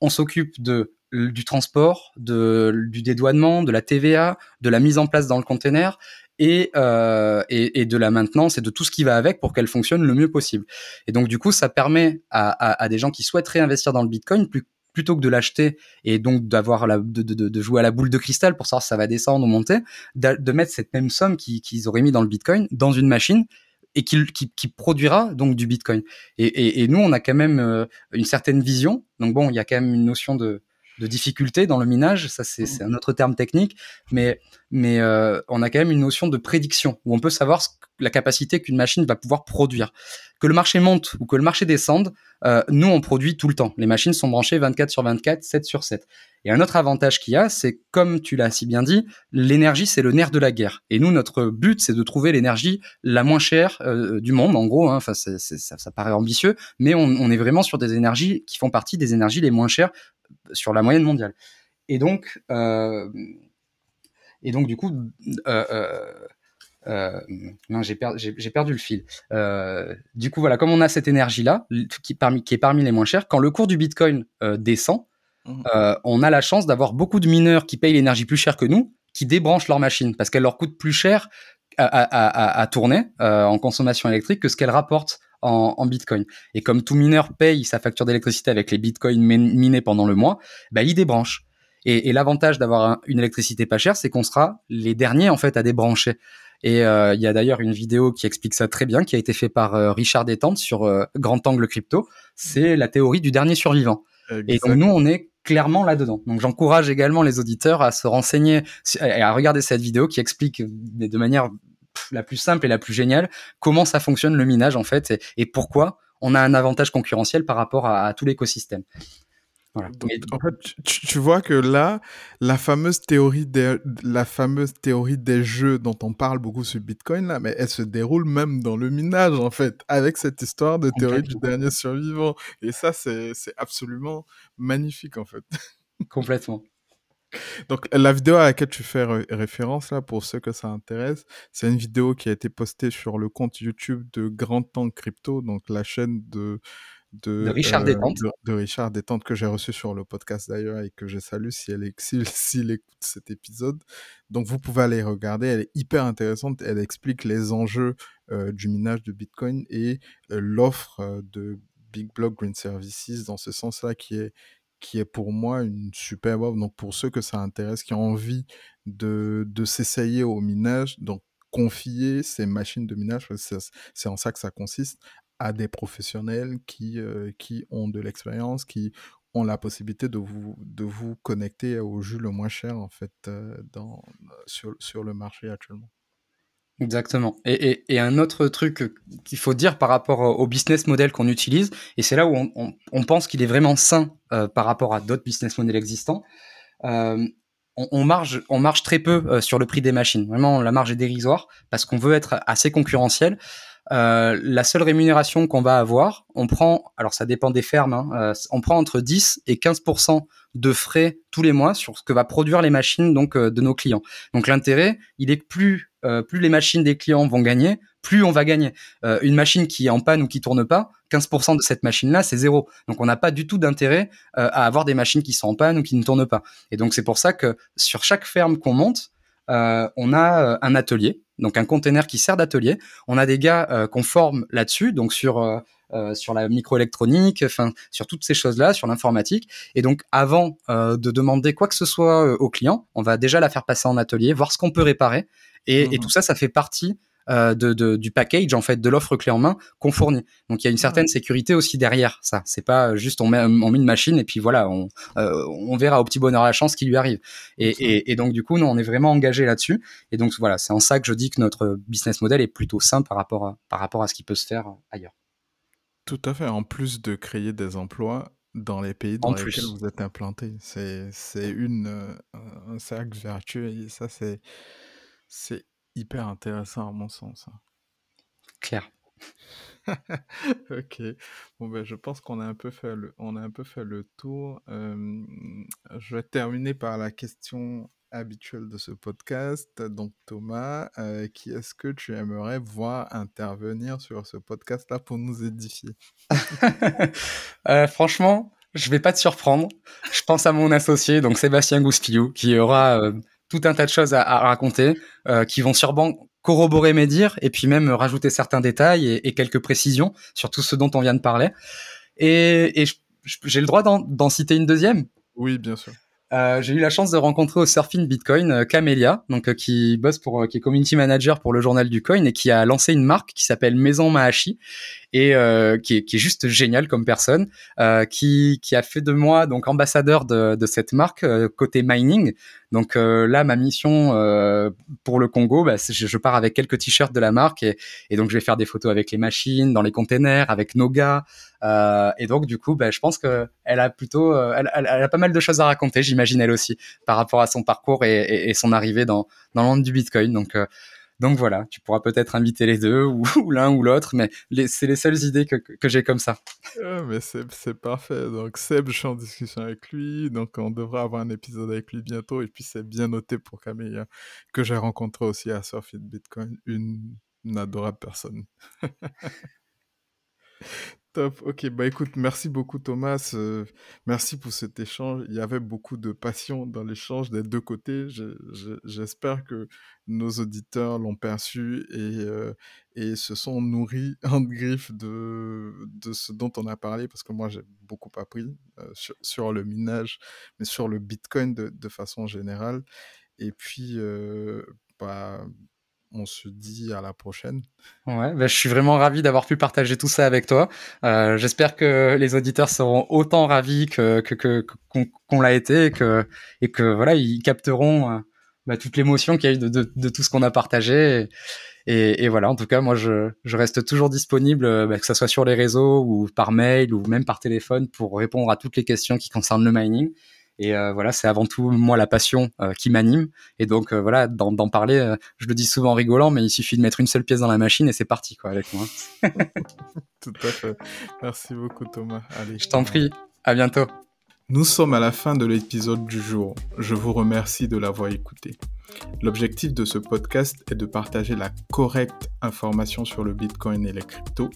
on s'occupe du transport, du dédouanement, de la TVA, de la mise en place dans le container et, euh, et, et, de la maintenance et de tout ce qui va avec pour qu'elle fonctionne le mieux possible. Et donc du coup, ça permet à, à, à, des gens qui souhaiteraient investir dans le Bitcoin plus plutôt que de l'acheter et donc d'avoir la, de, de, de, jouer à la boule de cristal pour savoir si ça va descendre ou monter, de, mettre cette même somme qu'ils auraient mis dans le Bitcoin dans une machine et qui, qui, qui, produira donc du Bitcoin. Et, et, et, nous, on a quand même euh, une certaine vision. Donc bon, il y a quand même une notion de, de difficulté dans le minage, ça c'est un autre terme technique, mais, mais euh, on a quand même une notion de prédiction où on peut savoir ce, la capacité qu'une machine va pouvoir produire. Que le marché monte ou que le marché descende, euh, nous on produit tout le temps. Les machines sont branchées 24 sur 24, 7 sur 7. Et un autre avantage qu'il y a, c'est comme tu l'as si bien dit, l'énergie c'est le nerf de la guerre. Et nous notre but c'est de trouver l'énergie la moins chère euh, du monde, en gros. Hein. Enfin ça, paraît ambitieux, mais on, est vraiment sur des énergies qui font partie des énergies les moins chères sur la moyenne mondiale. Et donc, euh, et donc du coup, euh, euh, euh non, j'ai perdu, perdu le fil. Euh, du coup, voilà, comme on a cette énergie-là, qui, parmi, qui est parmi les moins chères, quand le cours du Bitcoin euh, descend, mmh. on a la chance d'avoir beaucoup de mineurs qui payent l'énergie plus chère que nous, qui débranchent leur machine parce qu'elle leur coûte plus cher à, à, à, à tourner en consommation électrique que ce qu'elle rapporte en, Bitcoin. Et comme tout mineur paye sa facture d'électricité avec les Bitcoins minés pendant le mois, bah, il débranche. Et, l'avantage d'avoir une électricité pas chère, c'est qu'on sera les derniers en fait à débrancher. Et euh, il y a d'ailleurs une vidéo qui explique ça très bien, qui a été faite par euh, Richard Détente sur euh, Grand Angle Crypto. C'est la théorie du dernier survivant. Et donc nous, on est clairement là-dedans. Donc j'encourage également les auditeurs à se renseigner et à regarder cette vidéo qui explique de manière la plus simple et la plus géniale, comment ça fonctionne le minage en fait et, pourquoi on a un avantage concurrentiel par rapport à, tout l'écosystème. Voilà. en fait, tu, vois que là, la fameuse théorie des, la fameuse théorie des jeux dont on parle beaucoup sur Bitcoin là, mais elle se déroule même dans le minage en fait, avec cette histoire de théorie du dernier survivant. Et ça, c'est absolument magnifique en fait. Complètement. Donc, la vidéo à laquelle tu fais référence, là, pour ceux que ça intéresse, c'est une vidéo qui a été postée sur le compte YouTube de Grand Temps Crypto, donc la chaîne de, de, Richard euh, Détente. De, Richard Détente, que j'ai reçu sur le podcast d'ailleurs et que je salue si elle s'il si, écoute cet épisode. Donc, vous pouvez aller regarder, elle est hyper intéressante, elle explique les enjeux euh, du minage de Bitcoin et euh, l'offre de Big Block Green Services dans ce sens-là qui est qui est pour moi une superbe offre. Donc, pour ceux que ça intéresse, qui ont envie de, de s'essayer au minage, donc confier ces machines de minage, c'est en ça que ça consiste, à des professionnels qui, euh, qui ont de l'expérience, qui ont la possibilité de vous, de vous connecter au jus le moins cher, en fait, euh, dans, sur, sur le marché actuellement. Exactement. Et, et, un autre truc qu'il faut dire par rapport au business model qu'on utilise, et c'est là où on, on, pense qu'il est vraiment sain euh, par rapport à d'autres business models existants, on, marge, on marge très peu sur le prix des machines. Vraiment, la marge est dérisoire parce qu'on veut être assez concurrentiel. Euh, la seule rémunération qu'on va avoir, on prend, alors ça dépend des fermes, hein, euh, on prend entre 10 et 15% de frais tous les mois sur ce que va produire les machines donc de nos clients. Donc l'intérêt, il est plus euh, plus les machines des clients vont gagner, plus on va gagner. Euh, une machine qui est en panne ou qui tourne pas, 15% de cette machine-là, c'est zéro. Donc on n'a pas du tout d'intérêt euh, à avoir des machines qui sont en panne ou qui ne tournent pas. Et donc c'est pour ça que sur chaque ferme qu'on monte, on a un atelier, donc un container qui sert d'atelier. On a des gars qu'on forme là-dessus, donc sur sur la microélectronique, enfin sur toutes ces choses-là, sur l'informatique. Et donc avant de demander quoi que ce soit au client, on va déjà la faire passer en atelier, voir ce qu'on peut réparer, et, et, mmh tout ça, ça fait partie euh, de, de, du package en fait de l'offre clé en main qu'on fournit. Donc il y a une certaine sécurité aussi derrière ça. C'est pas juste on met, on met une machine et puis voilà, on, euh, on verra au petit bonheur la chance qui lui arrive. Et, et, et donc du coup, nous on est vraiment engagé là-dessus. Et donc voilà, c'est en ça que je dis que notre business model est plutôt simple par rapport à, par rapport à ce qui peut se faire ailleurs. Tout à fait. En plus de créer des emplois, dans les pays dans lesquels vous êtes implanté. C'est, c'est une, euh, un cercle vertueux et ça, c'est, c'est hyper intéressant à mon sens. Hein. Claire. ok. Bon ben, je pense qu'on a un peu fait le, on a un peu fait le tour. je vais terminer par la question habituelle de ce podcast. Donc Thomas, euh, qui est-ce que tu aimerais voir intervenir sur ce podcast-là pour nous édifier? Euh, Franchement, je vais pas te surprendre. Je pense à mon associé, donc Sébastien Gouspillou, qui aura euh, tout un tas de choses à, raconter euh, qui vont sûrement corroborer mes dires et puis même rajouter certains détails et, quelques précisions sur tout ce dont on vient de parler. Et, j'ai le droit d'en citer une deuxième? Oui, bien sûr. Euh, j'ai eu la chance de rencontrer au Surfing Bitcoin euh, Camélia, donc euh, qui bosse pour, qui est community manager pour le journal du coin et qui a lancé une marque qui s'appelle Maison Mahashi et qui est, qui, est, juste génial comme personne, qui, qui a fait de moi donc ambassadeur de, de cette marque côté mining. Donc là, ma mission pour le Congo, bah, je, je, pars avec quelques t-shirts de la marque et, et, donc je vais faire des photos avec les machines, dans les containers, avec nos gars. et donc du coup, bah, je pense que elle a plutôt, elle, elle, elle, a pas mal de choses à raconter, j'imagine elle aussi, par rapport à son parcours et, et, son arrivée dans, dans le monde du Bitcoin. Donc donc voilà, tu pourras peut-être inviter les deux ou, l'un ou l'autre, mais c'est les seules idées que, j'ai comme ça. Ah, mais c'est parfait. Donc Seb, je suis en discussion avec lui, donc on devrait avoir un épisode avec lui bientôt. Et puis c'est bien noté pour Camille, que j'ai rencontré aussi à Surfit Bitcoin, une adorable personne. Top. Ok, bah écoute, merci beaucoup Thomas. Euh, merci pour cet échange. Il y avait beaucoup de passion dans l'échange des deux côtés. J'espère que nos auditeurs l'ont perçu et, euh, se sont nourris en griffe de, ce dont on a parlé, parce que moi j'ai beaucoup appris euh, sur, sur, le minage, mais sur le Bitcoin de, de façon générale. Et puis, bah, on se dit à la prochaine. Ouais, bah, je suis vraiment ravi d'avoir pu partager tout ça avec toi. Euh, J'espère que les auditeurs seront autant ravis qu'on que, l'a été et que et que voilà ils capteront euh, bah, toute l'émotion qu'il y a eu de, de, tout ce qu'on a partagé. Et, voilà, en tout cas, moi, je, je reste toujours disponible, bah, que ce soit sur les réseaux ou par mail ou même par téléphone, pour répondre à toutes les questions qui concernent le mining. Et euh, voilà, c'est avant tout moi la passion euh, qui m'anime. Et donc euh, voilà, d'en parler, euh, je le dis souvent en rigolant, mais il suffit de mettre une seule pièce dans la machine et c'est parti quoi avec moi. tout à fait. Merci beaucoup Thomas. Allez. Je t'en prie. À bientôt. Nous sommes à la fin de l'épisode du jour. Je vous remercie de l'avoir écouté. L'objectif de ce podcast est de partager la correcte information sur le Bitcoin et les cryptos.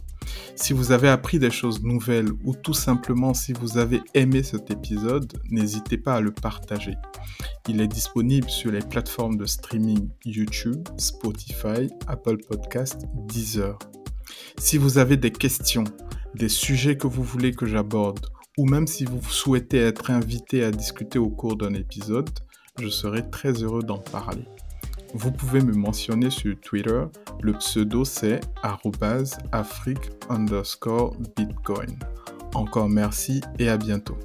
Si vous avez appris des choses nouvelles ou tout simplement si vous avez aimé cet épisode, n'hésitez pas à le partager. Il est disponible sur les plateformes de streaming YouTube, Spotify, Apple Podcast, Deezer. Si vous avez des questions, des sujets que vous voulez que j'aborde, ou même si vous souhaitez être invité à discuter au cours d'un épisode, je serai très heureux d'en parler. Vous pouvez me mentionner sur Twitter, le pseudo c'est afrique underscore bitcoin. Encore merci et à bientôt.